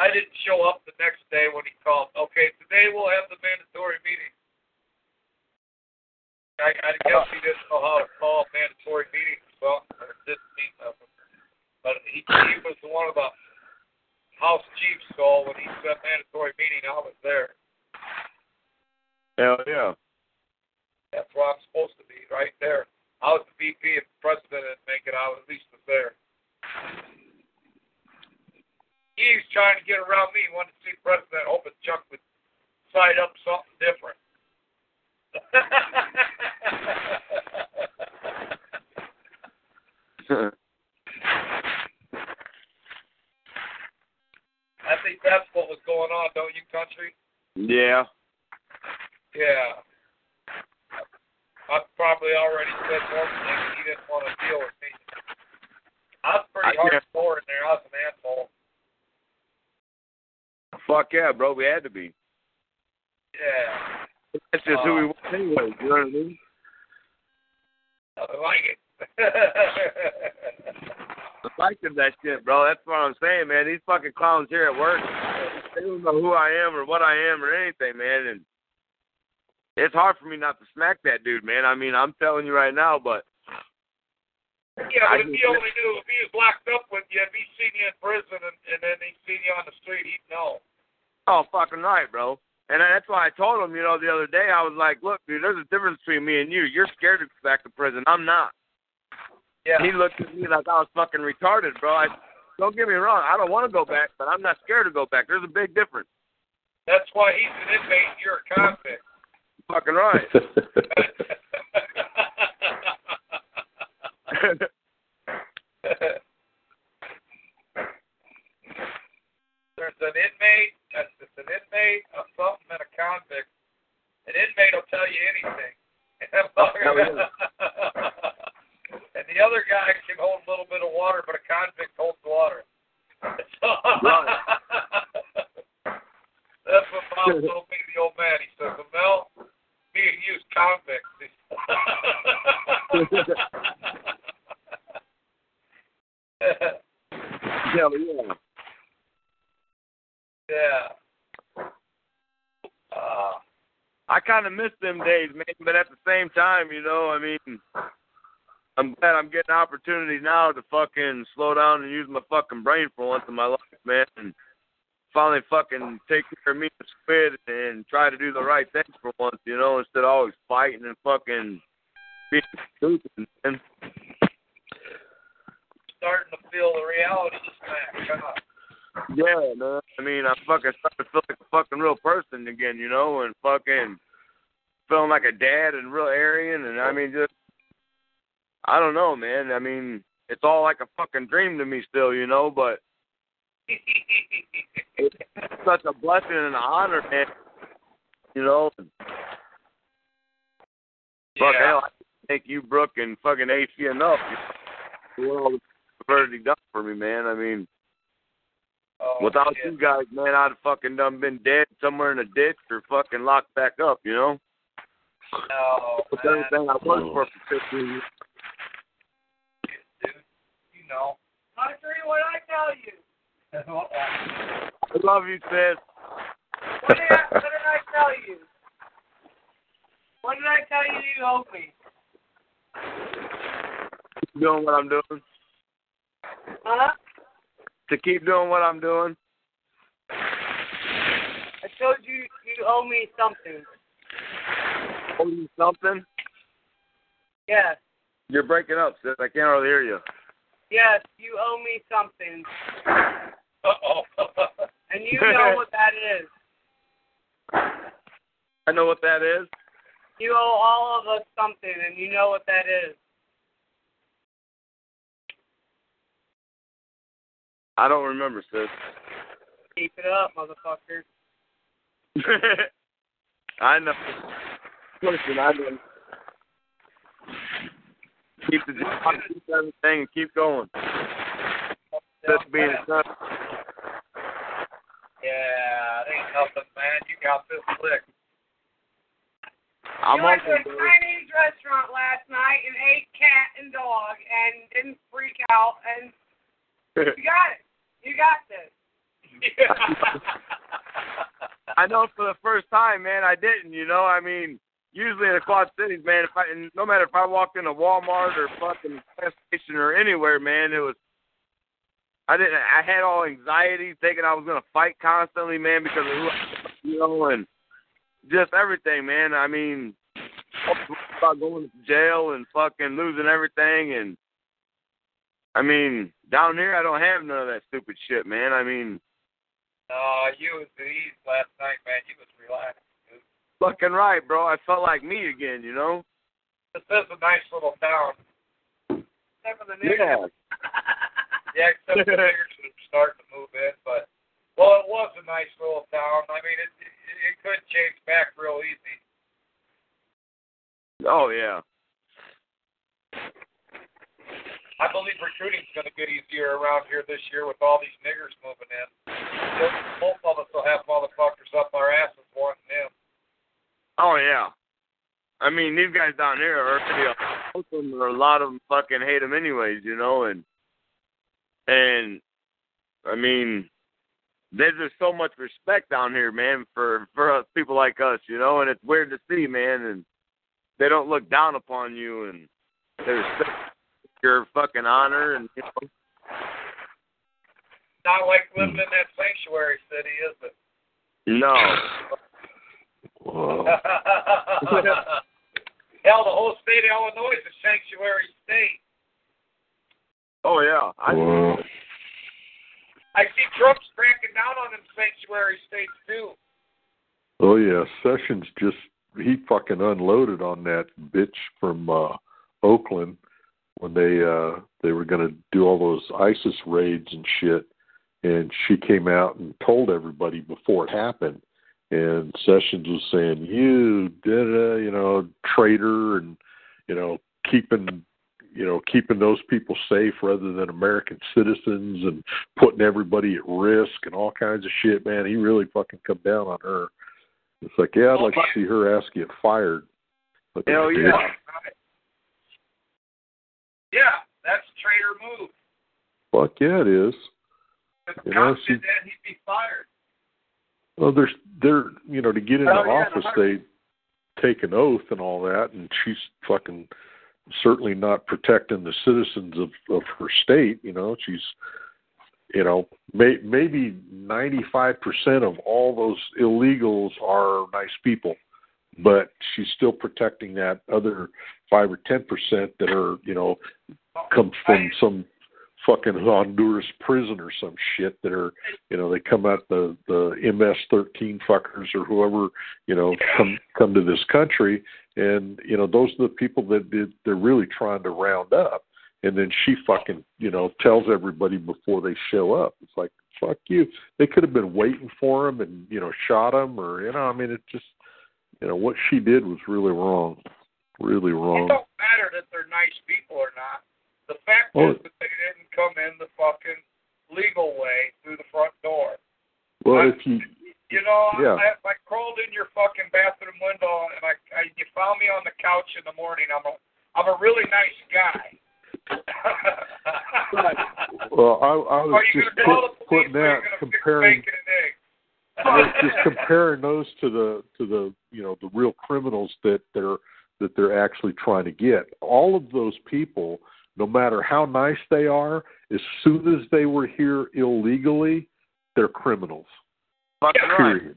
I didn't show up the next day when he called. Okay, today we'll have the mandatory meeting. I, I guess he didn't know how to call mandatory meetings, so it didn't mean. But he he was one of the house chiefs, so when he said mandatory meeting, I was there. Hell yeah. That's where I'm supposed to be, right there. I was the VP if the president didn't make it, I was at least was there. He was trying to get around me, he wanted to see the president, hoping Chuck would side up something different. I think that's what was going on, don't you, country? yeah. Yeah. I probably already said more things he didn't want to deal with me. I was pretty I hardcore in there. I was an asshole. Fuck yeah, bro. We had to be. Yeah. That's just who we uh, were anyway. You know what I mean? I like it. I like that shit, bro. That's what I'm saying, man. These fucking clowns here at work, they don't know who I am or what I am or anything, man. And it's hard for me not to smack that dude, man. I mean, I'm telling you right now, but yeah, but if he only knew, if he was locked up with you, if he seen you in prison and, and then he seen you on the street, he'd know. oh, fucking right, bro. And that's why I told him, you know, the other day, I was like, look, dude, there's a difference between me and you. You're scared to go back to prison. I'm not. Yeah. And he looked at me like I was fucking retarded, bro. I don't get me wrong, I don't want to go back, but I'm not scared to go back. There's a big difference. That's why he's an inmate and you're a convict. Fucking right. There's an inmate, that's it's an inmate, a something, and a convict. An inmate will tell you anything. Oh, and the other guy can hold a little bit of water, but a convict holds water. That's what Bob told me, the old man. He says, Mel, me and you's convicts. Hell yeah. yeah. Uh, I kind of miss them days, man. But at the same time, you know, I mean, I'm glad I'm getting an opportunity now to fucking slow down and use my fucking brain for once in my life, man, and finally fucking take care of me and Squid and try to do the right things for once, you know, instead of always fighting and fucking being stupid. And starting to feel the reality smack. God. yeah, man. I mean, I'm fucking starting to feel like a fucking real person again, you know, and fucking feeling like a dad and real Aryan, and I mean, just I don't know, man. I mean, it's all like a fucking dream to me still, you know, but it's such a blessing and an honor, man. You know, fuck yeah. hell, I thank you, Brooke, and fucking AC enough. You know, all the already done for me, man. I mean, Oh, without shit. you guys, man, I'd have fucking done been dead somewhere in a ditch or fucking locked back up, you know. Oh, no, With man, everything I worked for for 15 years. dude. You know. Country, what I tell you? I love you, sis. What did I, what did I tell you? What did I tell you you owe me? Keep doing what I'm doing. Huh? To keep doing what I'm doing. I told you you owe me something. Owe you something? Yes. You're breaking up, sis. I can't really hear you. Yes, you owe me something. Uh-oh. And you know what that is. I know what that is. You owe all of us something, and you know what that is. I don't remember, sis. Keep it up, motherfucker. I know. Listen, I know. Keep the keep everything, and keep going. That's being done. Yeah, it ain't nothing, man. You got this lick. I'm you went to on a Chinese restaurant last night and ate cat and dog and didn't freak out, and you got it. You got this. I know for the first time, man, I didn't. You know, I mean, usually in the Quad Cities, man, if I and no matter if I walked into Walmart or fucking gas station or anywhere, man, it was. I didn't. I had all anxiety, thinking I was gonna fight constantly, man, because of who, you know, and just everything, man. I mean, about going to jail and fucking losing everything, and I mean, down here I don't have none of that stupid shit, man. I mean, No, you was at ease last night, man. You was relaxed. fucking right, bro. I felt like me again, you know. This is a nice little town. Except for the niggas. Yeah, except the are starting to move in, but well, it was a nice little town. I mean, it it, it could change back real easy. Oh yeah. I believe recruiting's going to get easier around here this year with all these niggers moving in. Both of us will have motherfuckers up our asses wanting them. Oh yeah. I mean, these guys down here are already most of them, or a lot of them fucking hate them anyways, you know, and and I mean, there's just so much respect down here, man, for for us, people like us, you know, and it's weird to see, man, and they don't look down upon you, and they respect your fucking honor, and you know, Not like living in that sanctuary city, is it? no, Well, Hell, the whole state of Illinois is a sanctuary state. Oh yeah, I well, I see Trump's cracking down on them sanctuary states too. oh yeah. Sessions just he fucking unloaded on that bitch from uh Oakland when they uh they were gonna do all those ISIS raids and shit and she came out and told everybody before it happened and Sessions was saying, You did a you know, traitor and you know, keeping you know, keeping those people safe rather than American citizens and putting everybody at risk and all kinds of shit, man. He really fucking come down on her. It's like, yeah, I'd like to see her ass get fired. But Hell yeah. Yeah, that's a traitor move. Fuck yeah, it is. If You know, she- did that, he'd be fired. Well, there's they're you know to get into Oh, yeah, office they take an oath and all that, and she's fucking certainly not protecting the citizens of of her state. You know, she's you know may, maybe ninety five percent of all those illegals are nice people, but she's still protecting that other five or ten percent that are you know come from some fucking Honduras prison or some shit that are you know they come out the the MS thirteen fuckers or whoever you know come come to this country and you know those are the people that they're really trying to round up and then she fucking you know tells everybody before they show up it's like fuck you they could have been waiting for him and you know shot him or you know I mean it just you know what she did was really wrong really wrong It don't matter that they're nice people or not. The fact Oh. is that they didn't come in the fucking legal way through the front door. well if you You know, Yeah. I, I crawled in your fucking bathroom window and I, I you found me on the couch in the morning, I'm a I'm a really nice guy. well I I was just put, putting that you gonna fix comparing bacon and eggs? I was just comparing those to the to the you know the real criminals that they're that they're actually trying to get. All of those people, no matter how nice they are, as soon as they were here illegally, they're criminals. Fucking right. Period.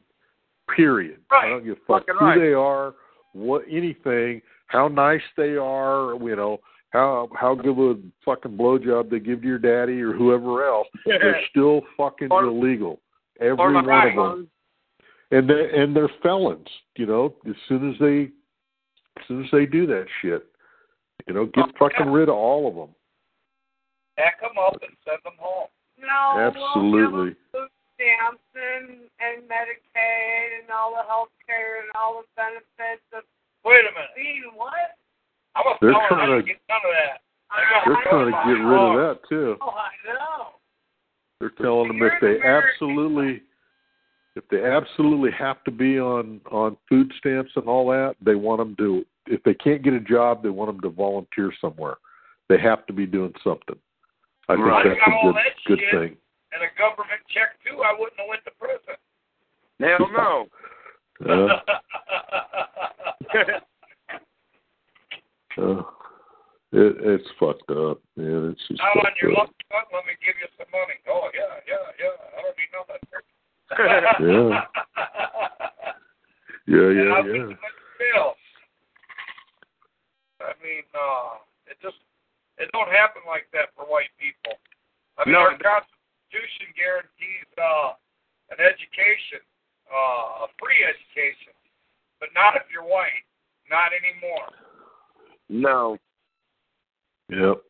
Period. I don't give a fuck Fucking who right. they are, what anything, how nice they are, you know, how how good of a fucking blowjob they give to your daddy or whoever else. They're still fucking Or- illegal. every one right of them, and they and they're felons. You know, as soon as they as soon as they do that shit, you know, get Oh, fucking yeah. rid of all of them. Pack them up and send them home. No, Absolutely. We'll give 'em stamps and, and Medicaid and all the health care and all the benefits of Wait a minute. being what? I'm a They're trying didn't to- get none of that. They're trying to get rid of that too. Oh, I know. They're telling them if they absolutely if they absolutely have to be on on food stamps and all that, they want them to. If they can't get a job, they want them to volunteer somewhere. They have to be doing something. I think Right. that's a good that good thing. And a government check too. I wouldn't have went to prison. Hell no. Uh, uh, it, it's fucked up, man. It's just Out on your up. lucky butt, let me give you some money. Oh yeah, yeah, yeah. I don't need nothing. Yeah. Yeah, And yeah, I'll yeah. get you much bill. I mean, uh, it just it don't happen like that for white people. I mean, No, our it- Constitution guarantees uh, an education, uh, a free education, but not if you're white. Not anymore. no. Yep.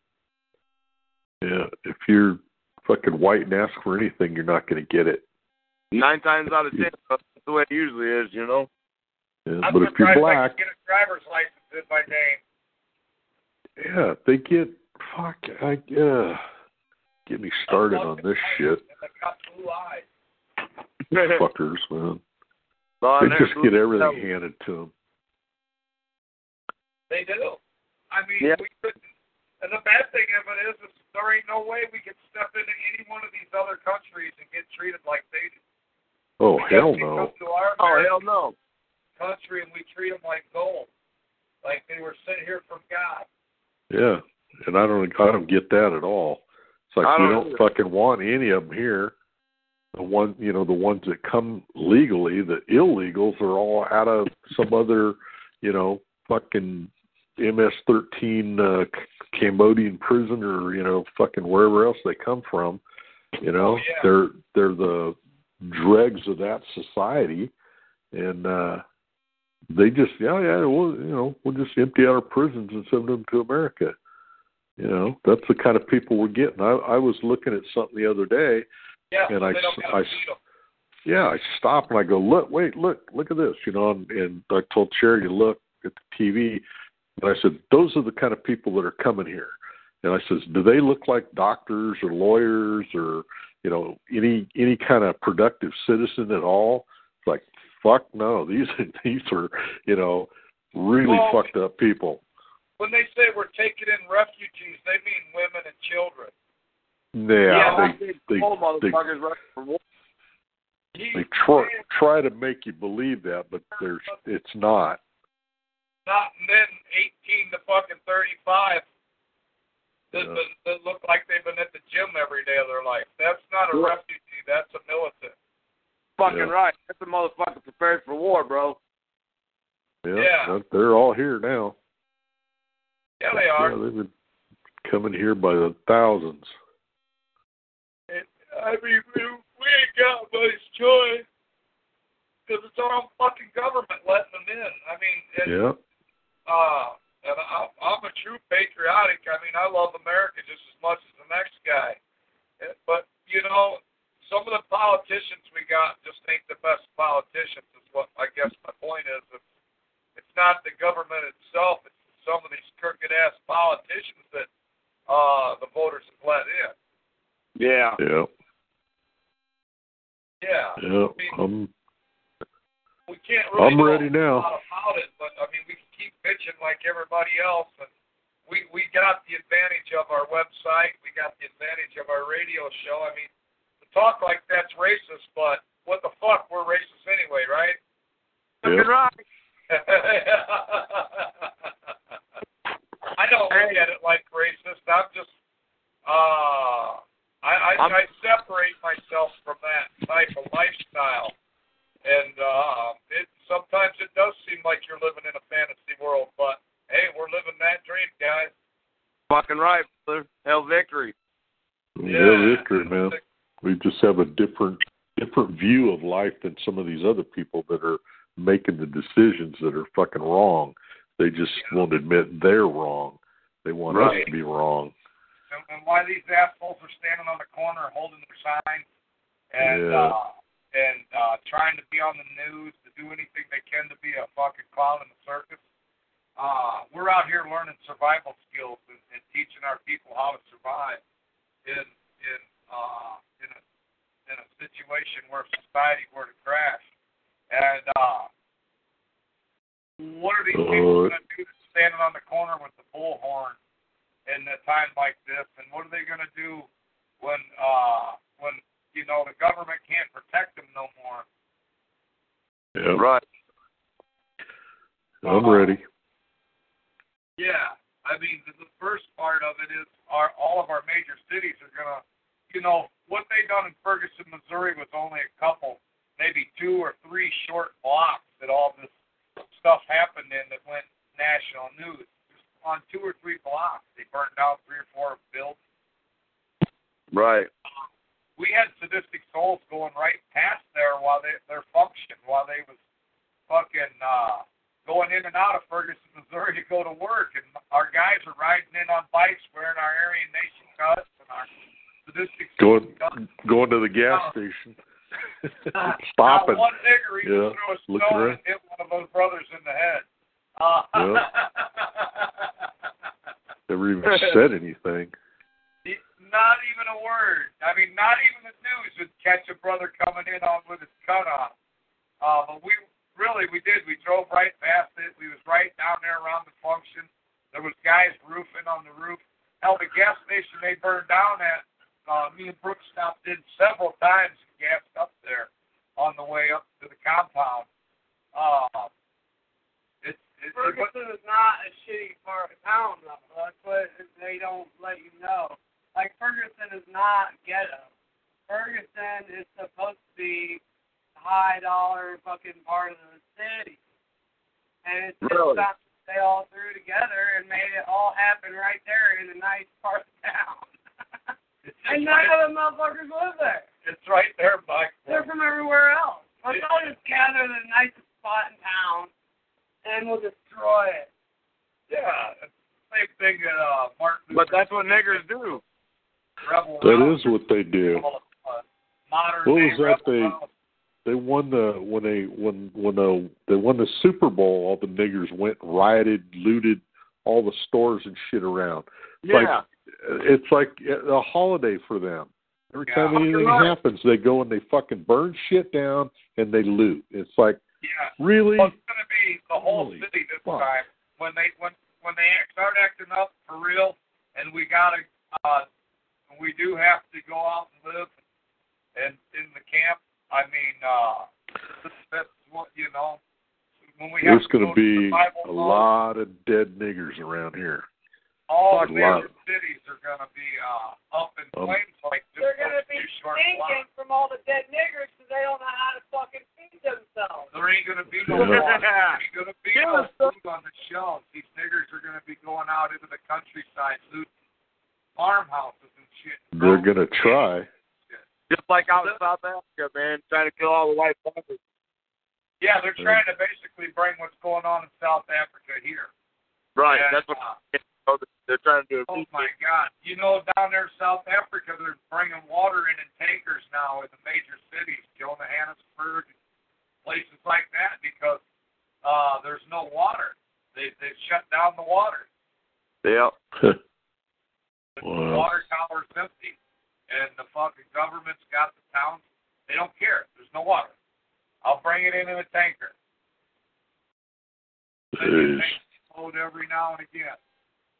Yeah. If you're fucking white and ask for anything, you're not going to get it. Nine times out of ten, that's the way it usually is, you know. Yeah, I'm but if you're surprised I black, get a driver's license in my name. yeah, they get fuck. I uh, get me started on this shit. I got blue eyes. Fuckers, man. Well, They just get everything handed to them. They do. I mean, Yeah. we couldn't. And the bad thing of it is, is there ain't no way we could step into any one of these other countries and get treated like they do. Oh We hell got to no. Come to our Oh hell no. country and we treat them like gold, like they were sent here from God. Yeah, and I don't. I don't get that at all. It's like I we don't don't fucking want any of them here. The one, you know, the ones that come legally, the illegals are all out of some other, you know, fucking MS-13 uh, Cambodian prison or you know, fucking wherever else they come from. You know, Oh, yeah. they're they're the dregs of that society, and uh they just yeah yeah we'll you know we'll just empty out our prisons and send them to America. You know that's the kind of people we're getting. I I was looking at something the other day. Yeah, And I they don't s- gotta I 'em. Yeah, I stop and I go look wait look look at this you know and, and I told Charity to look at the TV and I said those are the kind of people that are coming here. And I says do they look like doctors or lawyers or you know any any kind of productive citizen at all? It's like fuck no these these are you know really Well, fucked up people. When they say we're taking in refugees, they mean women and children. Yeah, they, they they old they, motherfuckers right for war. they try try to make you believe that, but there's it's not. Not men 18 to fucking 35 that, Yeah. that, that look like they've been at the gym every day of their life. That's not a Yeah. refugee. That's a militant. Fucking Yeah. right. That's a motherfucker prepared for war, bro. Yeah, Yeah. they're all here now. Yeah, they are. Yeah, they've been coming here by the thousands. It, I mean, we, we ain't got much choice because it's our own fucking government letting them in. I mean, and, Yeah, uh, and I'm, I'm a true patriotic. I mean, I love America just as much as the next guy. But you know, some of the politicians we got just ain't the best politicians. Is what I guess my point is. It's, it's not the government itself. It's some of these crooked ass politicians that uh, the voters have let in. Yeah. yeah, Yeah. yeah. I'm we can't really I'm do ready a now. lot about it, but I mean we can keep bitching like everybody else and we we got the advantage of our website, we got the advantage of our radio show. I mean to talk like that's racist, but what the fuck, we're racist anyway, right? Fucking right. I don't look at it like racist. I'm just uh I I, I'm- I separate myself from that type of lifestyle. And uh it sometimes it does seem like you're living in a fantasy world, but hey, we're living that dream, guys. Fucking right, brother. Hell victory. yeah, victory, man. We just have a different different different view of life than some of these other people that are making the decisions that are fucking wrong. They just won't admit they're wrong. They want us to be wrong. and, and why these assholes are standing on the corner holding their signs and Yeah. uh and uh trying to be on the news to do anything they can to be a fucking clown in the circus. Uh we're out here learning survival skills and, and teaching our people how to survive in in uh in a in a situation where society were to crash. And uh what are these people Uh, gonna do standing on the corner with the bullhorn in a time like this, and what are they going to do when uh when you know the government can't protect them no more? Yeah. Right. I'm ready. Yeah, I mean the, the first part of it is our all of our major cities are going to, you know, what they done in Ferguson, Missouri was only a couple, maybe two or three short blocks that all this stuff happened in that went national news. Just on two or three blocks, they burned down three or four buildings. Right. we had sadistic souls going right past there while they their function while they was fucking uh going in and out of Ferguson, Missouri to go to work and our guys are riding in on bikes wearing our Aryan Nation cuts and our sadistic Going going to the gas station. Stopping. one nigger even Yeah, threw a looking stone around. and hit one of those brothers in the head. Uh, Never even said anything. Not even a word. I mean, not even the news would catch a brother coming in on with his cut on. Uh, but we really, we did. We drove right past it. We was right down there around the function. There was guys roofing on the roof. Hell, the gas station they burned down at, uh, me and Brooks stopped in several times gassed up there on the way up to the compound. Uh, it's it, it, Ferguson is not a shitty part of town, though. That's what they don't let you know. Like, Ferguson is not ghetto. Ferguson is supposed to be high dollar fucking part of the city. And it's just Really? something they all threw together and made it all happen right there in a nice part of town. and none right, of the motherfuckers live there. It's right there, Mike. They're from everywhere else. Let's all just gather in the nicest spot in town and we'll destroy it. Yeah, it's the same thing that uh, Martin. But that's what niggers do. Rebel That Rouser is what they do. uh, modern What was that Rebel they- Rouser. They won the when they when when the they won the Super Bowl. All the niggers went rioted, looted all the stores and shit around. Yeah. Like it's like a holiday for them. Every Yeah, time anything right. happens, they go and they fucking burn shit down and they loot. It's like Yeah. really. Well, it's gonna be the whole Holy city this fuck. time when they when when they start acting up for real, and we gotta uh, we do have to go out and live and in the camp. I mean, uh, that's what you know. When we have There's to going go to be survival a lot of dead niggers around here. All a the lot. major cities are gonna be uh, up in Um, flames like just They're gonna be two stinking blocks. from all the dead niggers because they don't know how to fucking feed themselves. There ain't gonna be no water. There ain't gonna be no Yeah. food on the shelves. These niggers are gonna be going out into the countryside looting farmhouses and shit. They're going to try. Just like out in South Africa, man, trying to kill all the white farmers. Yeah, they're trying to basically bring what's going on in South Africa here. Right. And, That's what uh, they're trying to do. Oh my God! You know, down there in South Africa, they're bringing water in in tankers now in the major cities, Johannesburg, places like that, because uh, there's no water. They they've shut down the water. Yeah. The Wow. water tower's empty, and the fucking government's got the towns. They don't care. There's no water. I'll bring it in in a tanker. They Jeez. load every now and again.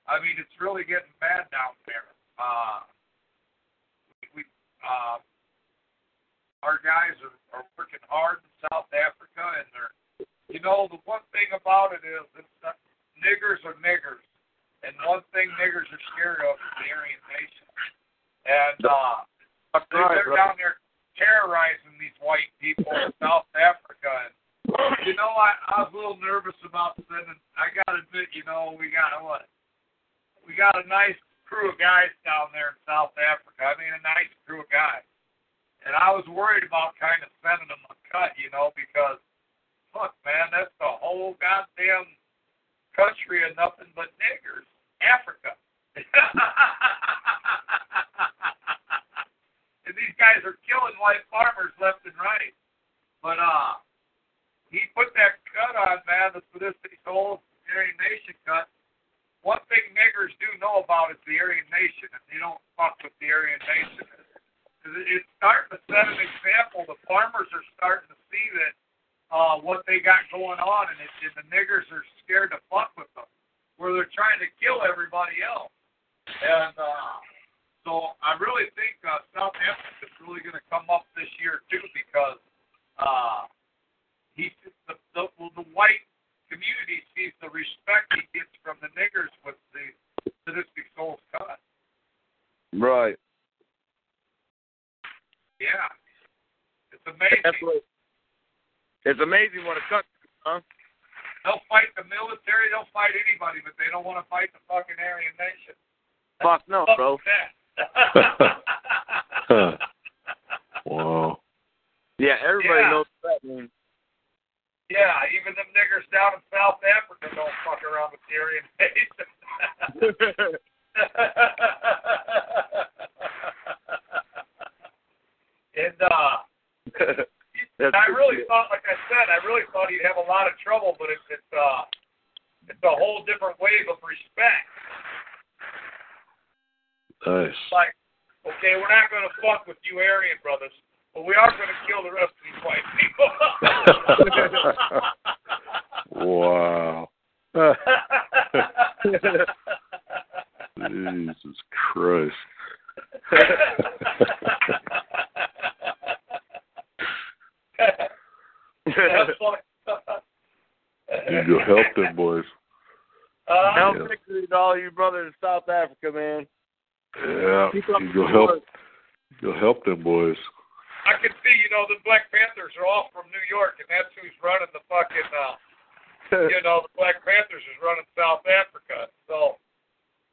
I mean, it's really getting bad down there. Uh, we, we uh, our guys are, are working hard in South Africa, and they're, you know, the one thing about it is it's that niggers are niggers, and one thing niggers are scared of is the Aryan Nation, and uh, That's they're, right, they're right. down there terrorizing these white people in South Africa. And, you know, I, I was a little nervous about sending. I got to admit, you know, we got what? We got a nice crew of guys down there in South Africa. I mean, a nice crew of guys. And I was worried about kind of sending them a cut, you know, because fuck, man, that's the whole goddamn country of nothing but niggers. Africa. and these guys are killing white farmers left and right. But uh he put that cut on, man, the sadistic soul Aryan Nation cut. One thing niggers do know about is the Aryan Nation, and they don't fuck with the Aryan Nation. It's starting to set an example. The farmers are starting to see that uh, what they got going on, and, it, and the niggers are scared to fuck with them, where they're trying to kill everybody else. And uh, so I really think uh, South Africa is really going to come up this year too, because uh, he the, the the white community sees the respect he gets from the niggers with the sadistic souls cut. Right. Yeah, it's amazing. That's what, it's amazing what a cut, huh? They'll fight the military, they'll fight anybody, but they don't want to fight the fucking Aryan Nation. Fuck no, Fuck bro. that. Wow. Yeah, everybody Yeah. knows what that means. Yeah, even them niggers down in South Africa don't fuck around with the Aryan Nation. and uh I really thought, like I said, I really thought he'd have a lot of trouble, but it's it's uh it's a whole different wave of respect. Nice. Like, okay, we're not going to fuck with you Aryan brothers, but we are going to kill the rest of these white people. wow. Jesus Christ. That's fucked You go help them boys. Uh, Help Yeah. victory to all you brothers in South Africa, man. Yeah. You go good help. work. Go help them boys. I can see, you know, the Black Panthers are all from New York, and that's who's running the fucking, uh, you know, the Black Panthers is running South Africa. So,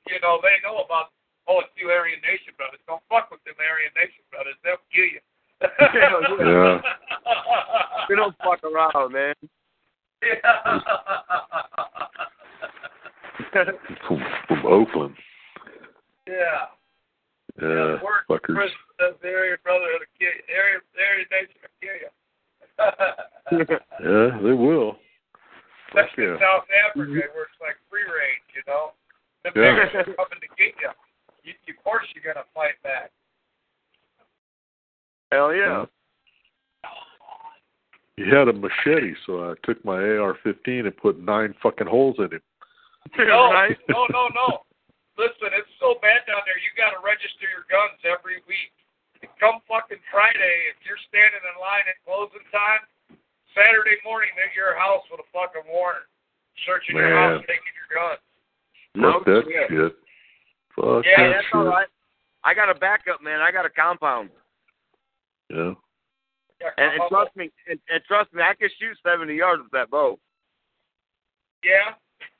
you know, they know about, oh, it's you Aryan Nation brothers. Don't fuck with them Aryan Nation brothers. They'll kill you. Yeah. We don't fuck around, man. From, from Oakland. yeah. Yeah. Work, Fuckers. President says the Aryan brotherhood will kill you. Aryan, Aryan Nation will kill you. Yeah, they will. Especially yeah. in South Africa, where it's like free range, you know. The Yeah. niggers are coming to get you. you. Of course, you're gonna fight back. Hell yeah. He had a machete, so I took my AR-15 and put nine fucking holes in him. No, right? no, no, no. Listen, it's so bad down there. You got to register your guns every week. Come fucking Friday, if you're standing in line at closing time, Saturday morning they're at your house with a fucking warrant, searching your Man. house, taking your guns. Fuck that shit. shit. Fuck Yeah, that That's shit. all right. I got a backup, man. I got a compound. Yeah. Yeah, And, and trust me, and, and trust me, I can shoot 70 yards with that bow. Yeah.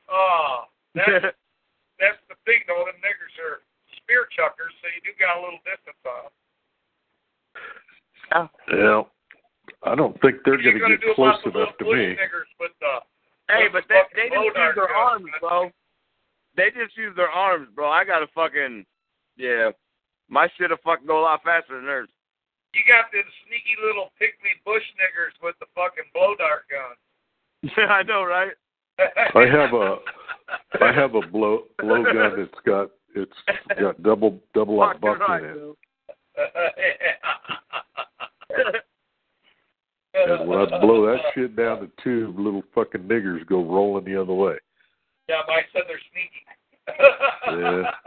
Uh, that's that's the thing though. The niggers are spear chuckers, so you do got a little distance on them. Yeah. I don't think they're What are you going to get close enough to me. with uh, the Hey, but they, they just use their guns? arms, bro. They just use their arms, bro. I got to fucking, yeah. My shit'll fucking go a lot faster than theirs. You got them sneaky little pygmy bush niggers with the fucking blow dart gun. Yeah, I know, right? I have a I have a blow blow gun that's got it's got double double out Fucking buck right, in it. dude. And when I blow that shit down the tube, little fucking niggers go rolling the other way. Yeah, Mike said they're sneaky. Yeah.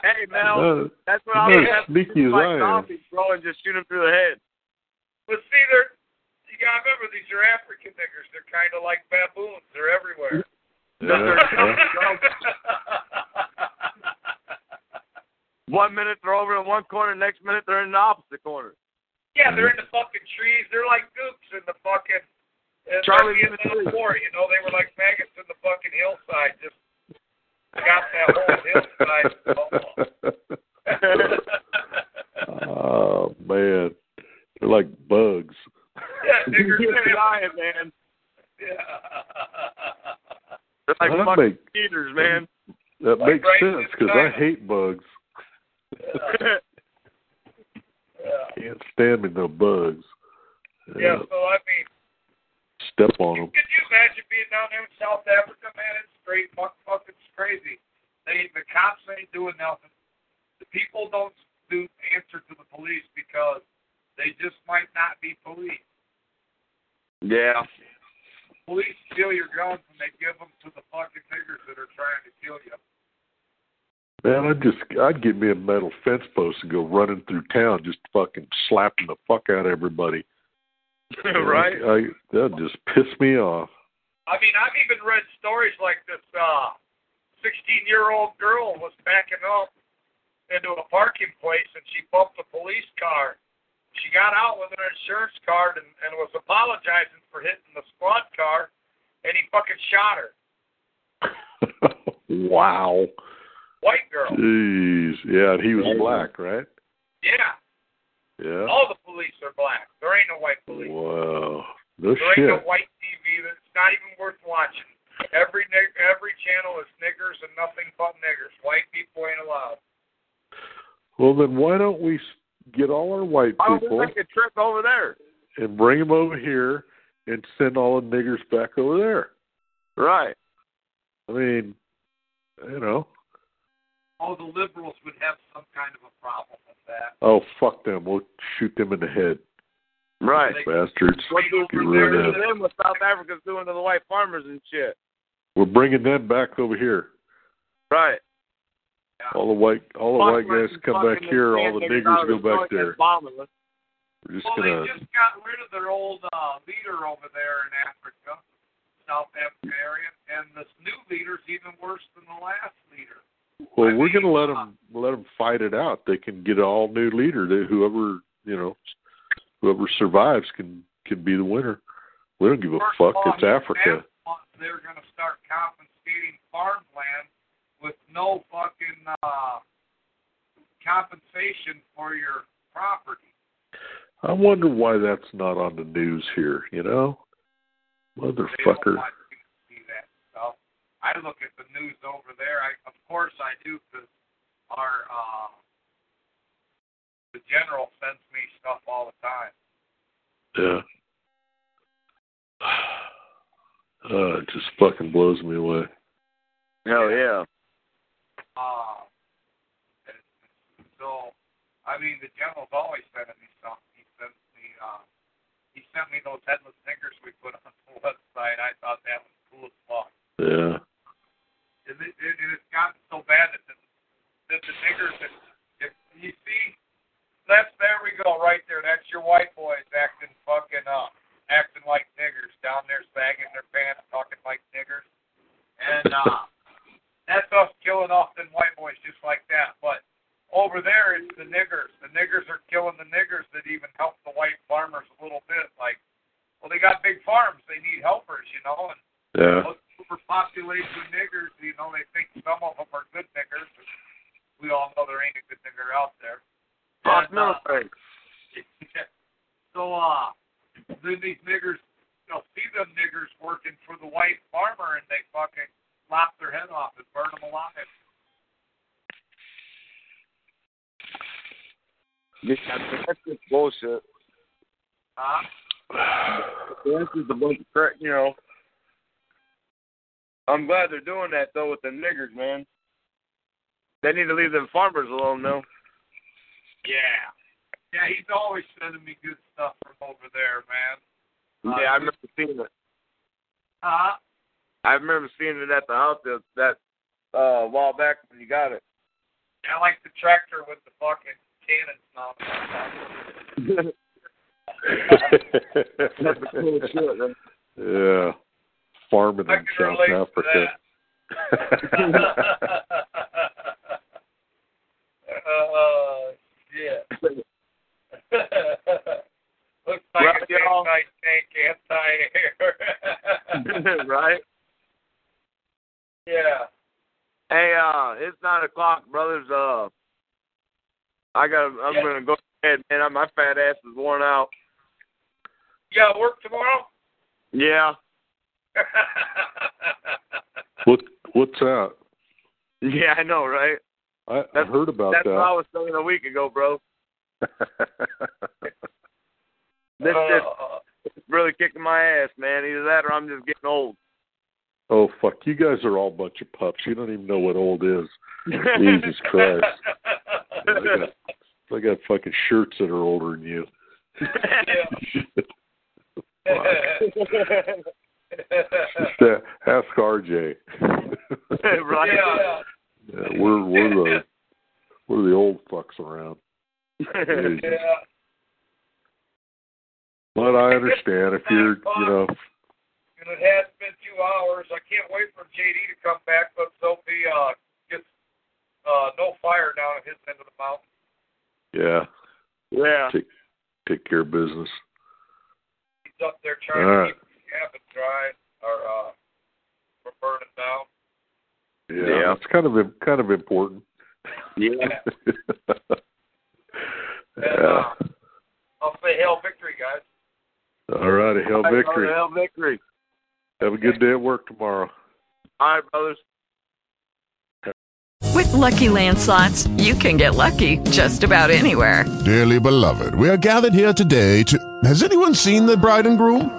Hey, Mel, No, that's what I was as having sneaky as like I am. zombies, bro, and just shoot them through the head. But see, they're you gotta remember these are African niggers. They're kind of like baboons. They're everywhere. Yeah, yeah. One minute they're over in one corner, next minute they're in the opposite corner. Yeah, they're mm-hmm. in the fucking trees. They're like gooks in the fucking in Charlie the Vietnam Vietnam. War. You know, they were like maggots in the fucking hillside. Just got that whole hillside. oh man, they're like bugs. yeah, niggers You're say lying, man. Yeah. They're like That fucking make- eaters, man. That Like makes right sense because I hate bugs. yeah. Can't stand me no bugs. Yeah, so I mean, Step on them. Could you imagine being down there in South Africa, man? It's straight fuck, fucking crazy. They the cops ain't doing nothing. The people don't do answer to the police because they just might not be police. yeah. Police steal your guns and they give them to the fucking niggers that are trying to kill you. Man, I'd just I'd get me a metal fence post and go running through town, just fucking slapping the fuck out of everybody. right? I, I that'd just piss me off. I mean, I've even read stories like this. uh 16 year old girl was backing up into a parking place and she bumped a police car. She got out with an insurance card and, and was apologizing for hitting the squad car, and he fucking shot her. wow. White girl. Jeez. Yeah, and he was black, right? Yeah. Yeah. All the police are black. There ain't no white police. Wow. No There ain't no white TV. That's not even worth watching. Every nig- every channel is niggers and nothing but niggers. White people ain't allowed. Well, then why don't we get all our white Why don't we people make a trip over there? and bring them over here and send all the niggers back over there? Right. I mean, you know. Oh, the liberals would have some kind of a problem with that. Oh, fuck them. We'll shoot them in the head. Right. Bastards. What do Get we rid do of to them. them what South Africa's doing to the white farmers and shit? We're bringing them back over here. Right. All the white, all the white guys come back here. All the niggers go back there. and. We're just Well, gonna. they just got rid of their old uh, leader over there in Africa, South Africa area, and this new leader's even worse than the last leader. Well, we're gonna let uh, them let them fight it out. They can get an all new leader. They, whoever you know, whoever survives can can be the winner. We don't give a First fuck. all, It's Africa. They're going to start confiscating farmland with no fucking uh, compensation for your property. I wonder why that's not on the news here. You know, motherfucker. want you to see that stuff. I look at the news over there. I, of course, I do because our uh, the general sends me stuff all the time. Yeah. Uh, it just fucking blows me away. Hell yeah. Uh, so, I mean, the general's always sending me something. He sent me, uh, he sent me those headless niggers we put on the website. I thought that was cool as fuck. Yeah. It, it, it's gotten so bad that the, that the niggers, that, if you see, that's there we go right there. That's your white boys acting fucking up, acting like niggers down there, sagging their pants, talking like niggers, and uh, that's us killing off them white boys just like that. But over there, it's the niggers. The niggers are killing the niggers that even help the white farmers a little bit. Like, well, they got big farms, they need helpers, you know, and Yeah. Overpopulated with niggers. You know, they think some of them are good niggers. But we all know there ain't a good nigger out there. Fuck And, uh, military. so, uh, then these niggers, they'll see them niggers working for the white farmer, and they fucking lop their head off and burn them alive. Yeah, that's just bullshit. Huh? That's just a bunch of crap, you know. I'm glad they're doing that though with the niggers, man. They need to leave them farmers alone, though. Yeah. Yeah, he's always sending me good stuff from over there, man. Uh, yeah, I remember seeing it. Huh? I remember seeing it at the house that that uh, a while back when you got it. I like the tractor with the fucking cannons now. That's cool shit, man. yeah. Farming I in South relate to Africa. Oh shit. Looks like Right, a y'all. anti-tank, anti-air. right? yeah. Hey, uh, it's nine o'clock, brothers. Uh, I got. I'm Yeah. gonna go to bed, man. My fat ass is worn out. Yeah, got work tomorrow? Yeah. What what's that? Yeah, I know, right? I, I That's- heard about That's that. what I was saying a week ago, bro. This Uh, is really kicking my ass, man. Either that or I'm just getting old. oh fuck! You guys are all a bunch of pups. You don't even know what old is. Jesus Christ! I got, I got fucking shirts that are older than you. Yeah, Ask RJ. right? yeah. Yeah, we're we're the we're the old fucks around. Yeah. But I understand if you're you know And it has been two hours. I can't wait for JD to come back, but Sophie uh, gets uh, no fire down at his end of the mountain. yeah yeah. take take care of business. He's up there trying All to right. keep the cabin dry or uh, from burning down. Yeah, Yeah. it's kind of kind of important. Yeah. And yeah. uh, I'll say hail victory, guys. All righty, hell victory. Hell victory. Have a good day at work tomorrow. All right, brothers. With Lucky Land slots, you can get lucky just about anywhere. Dearly beloved, we are gathered here today to. Has anyone seen the bride and groom?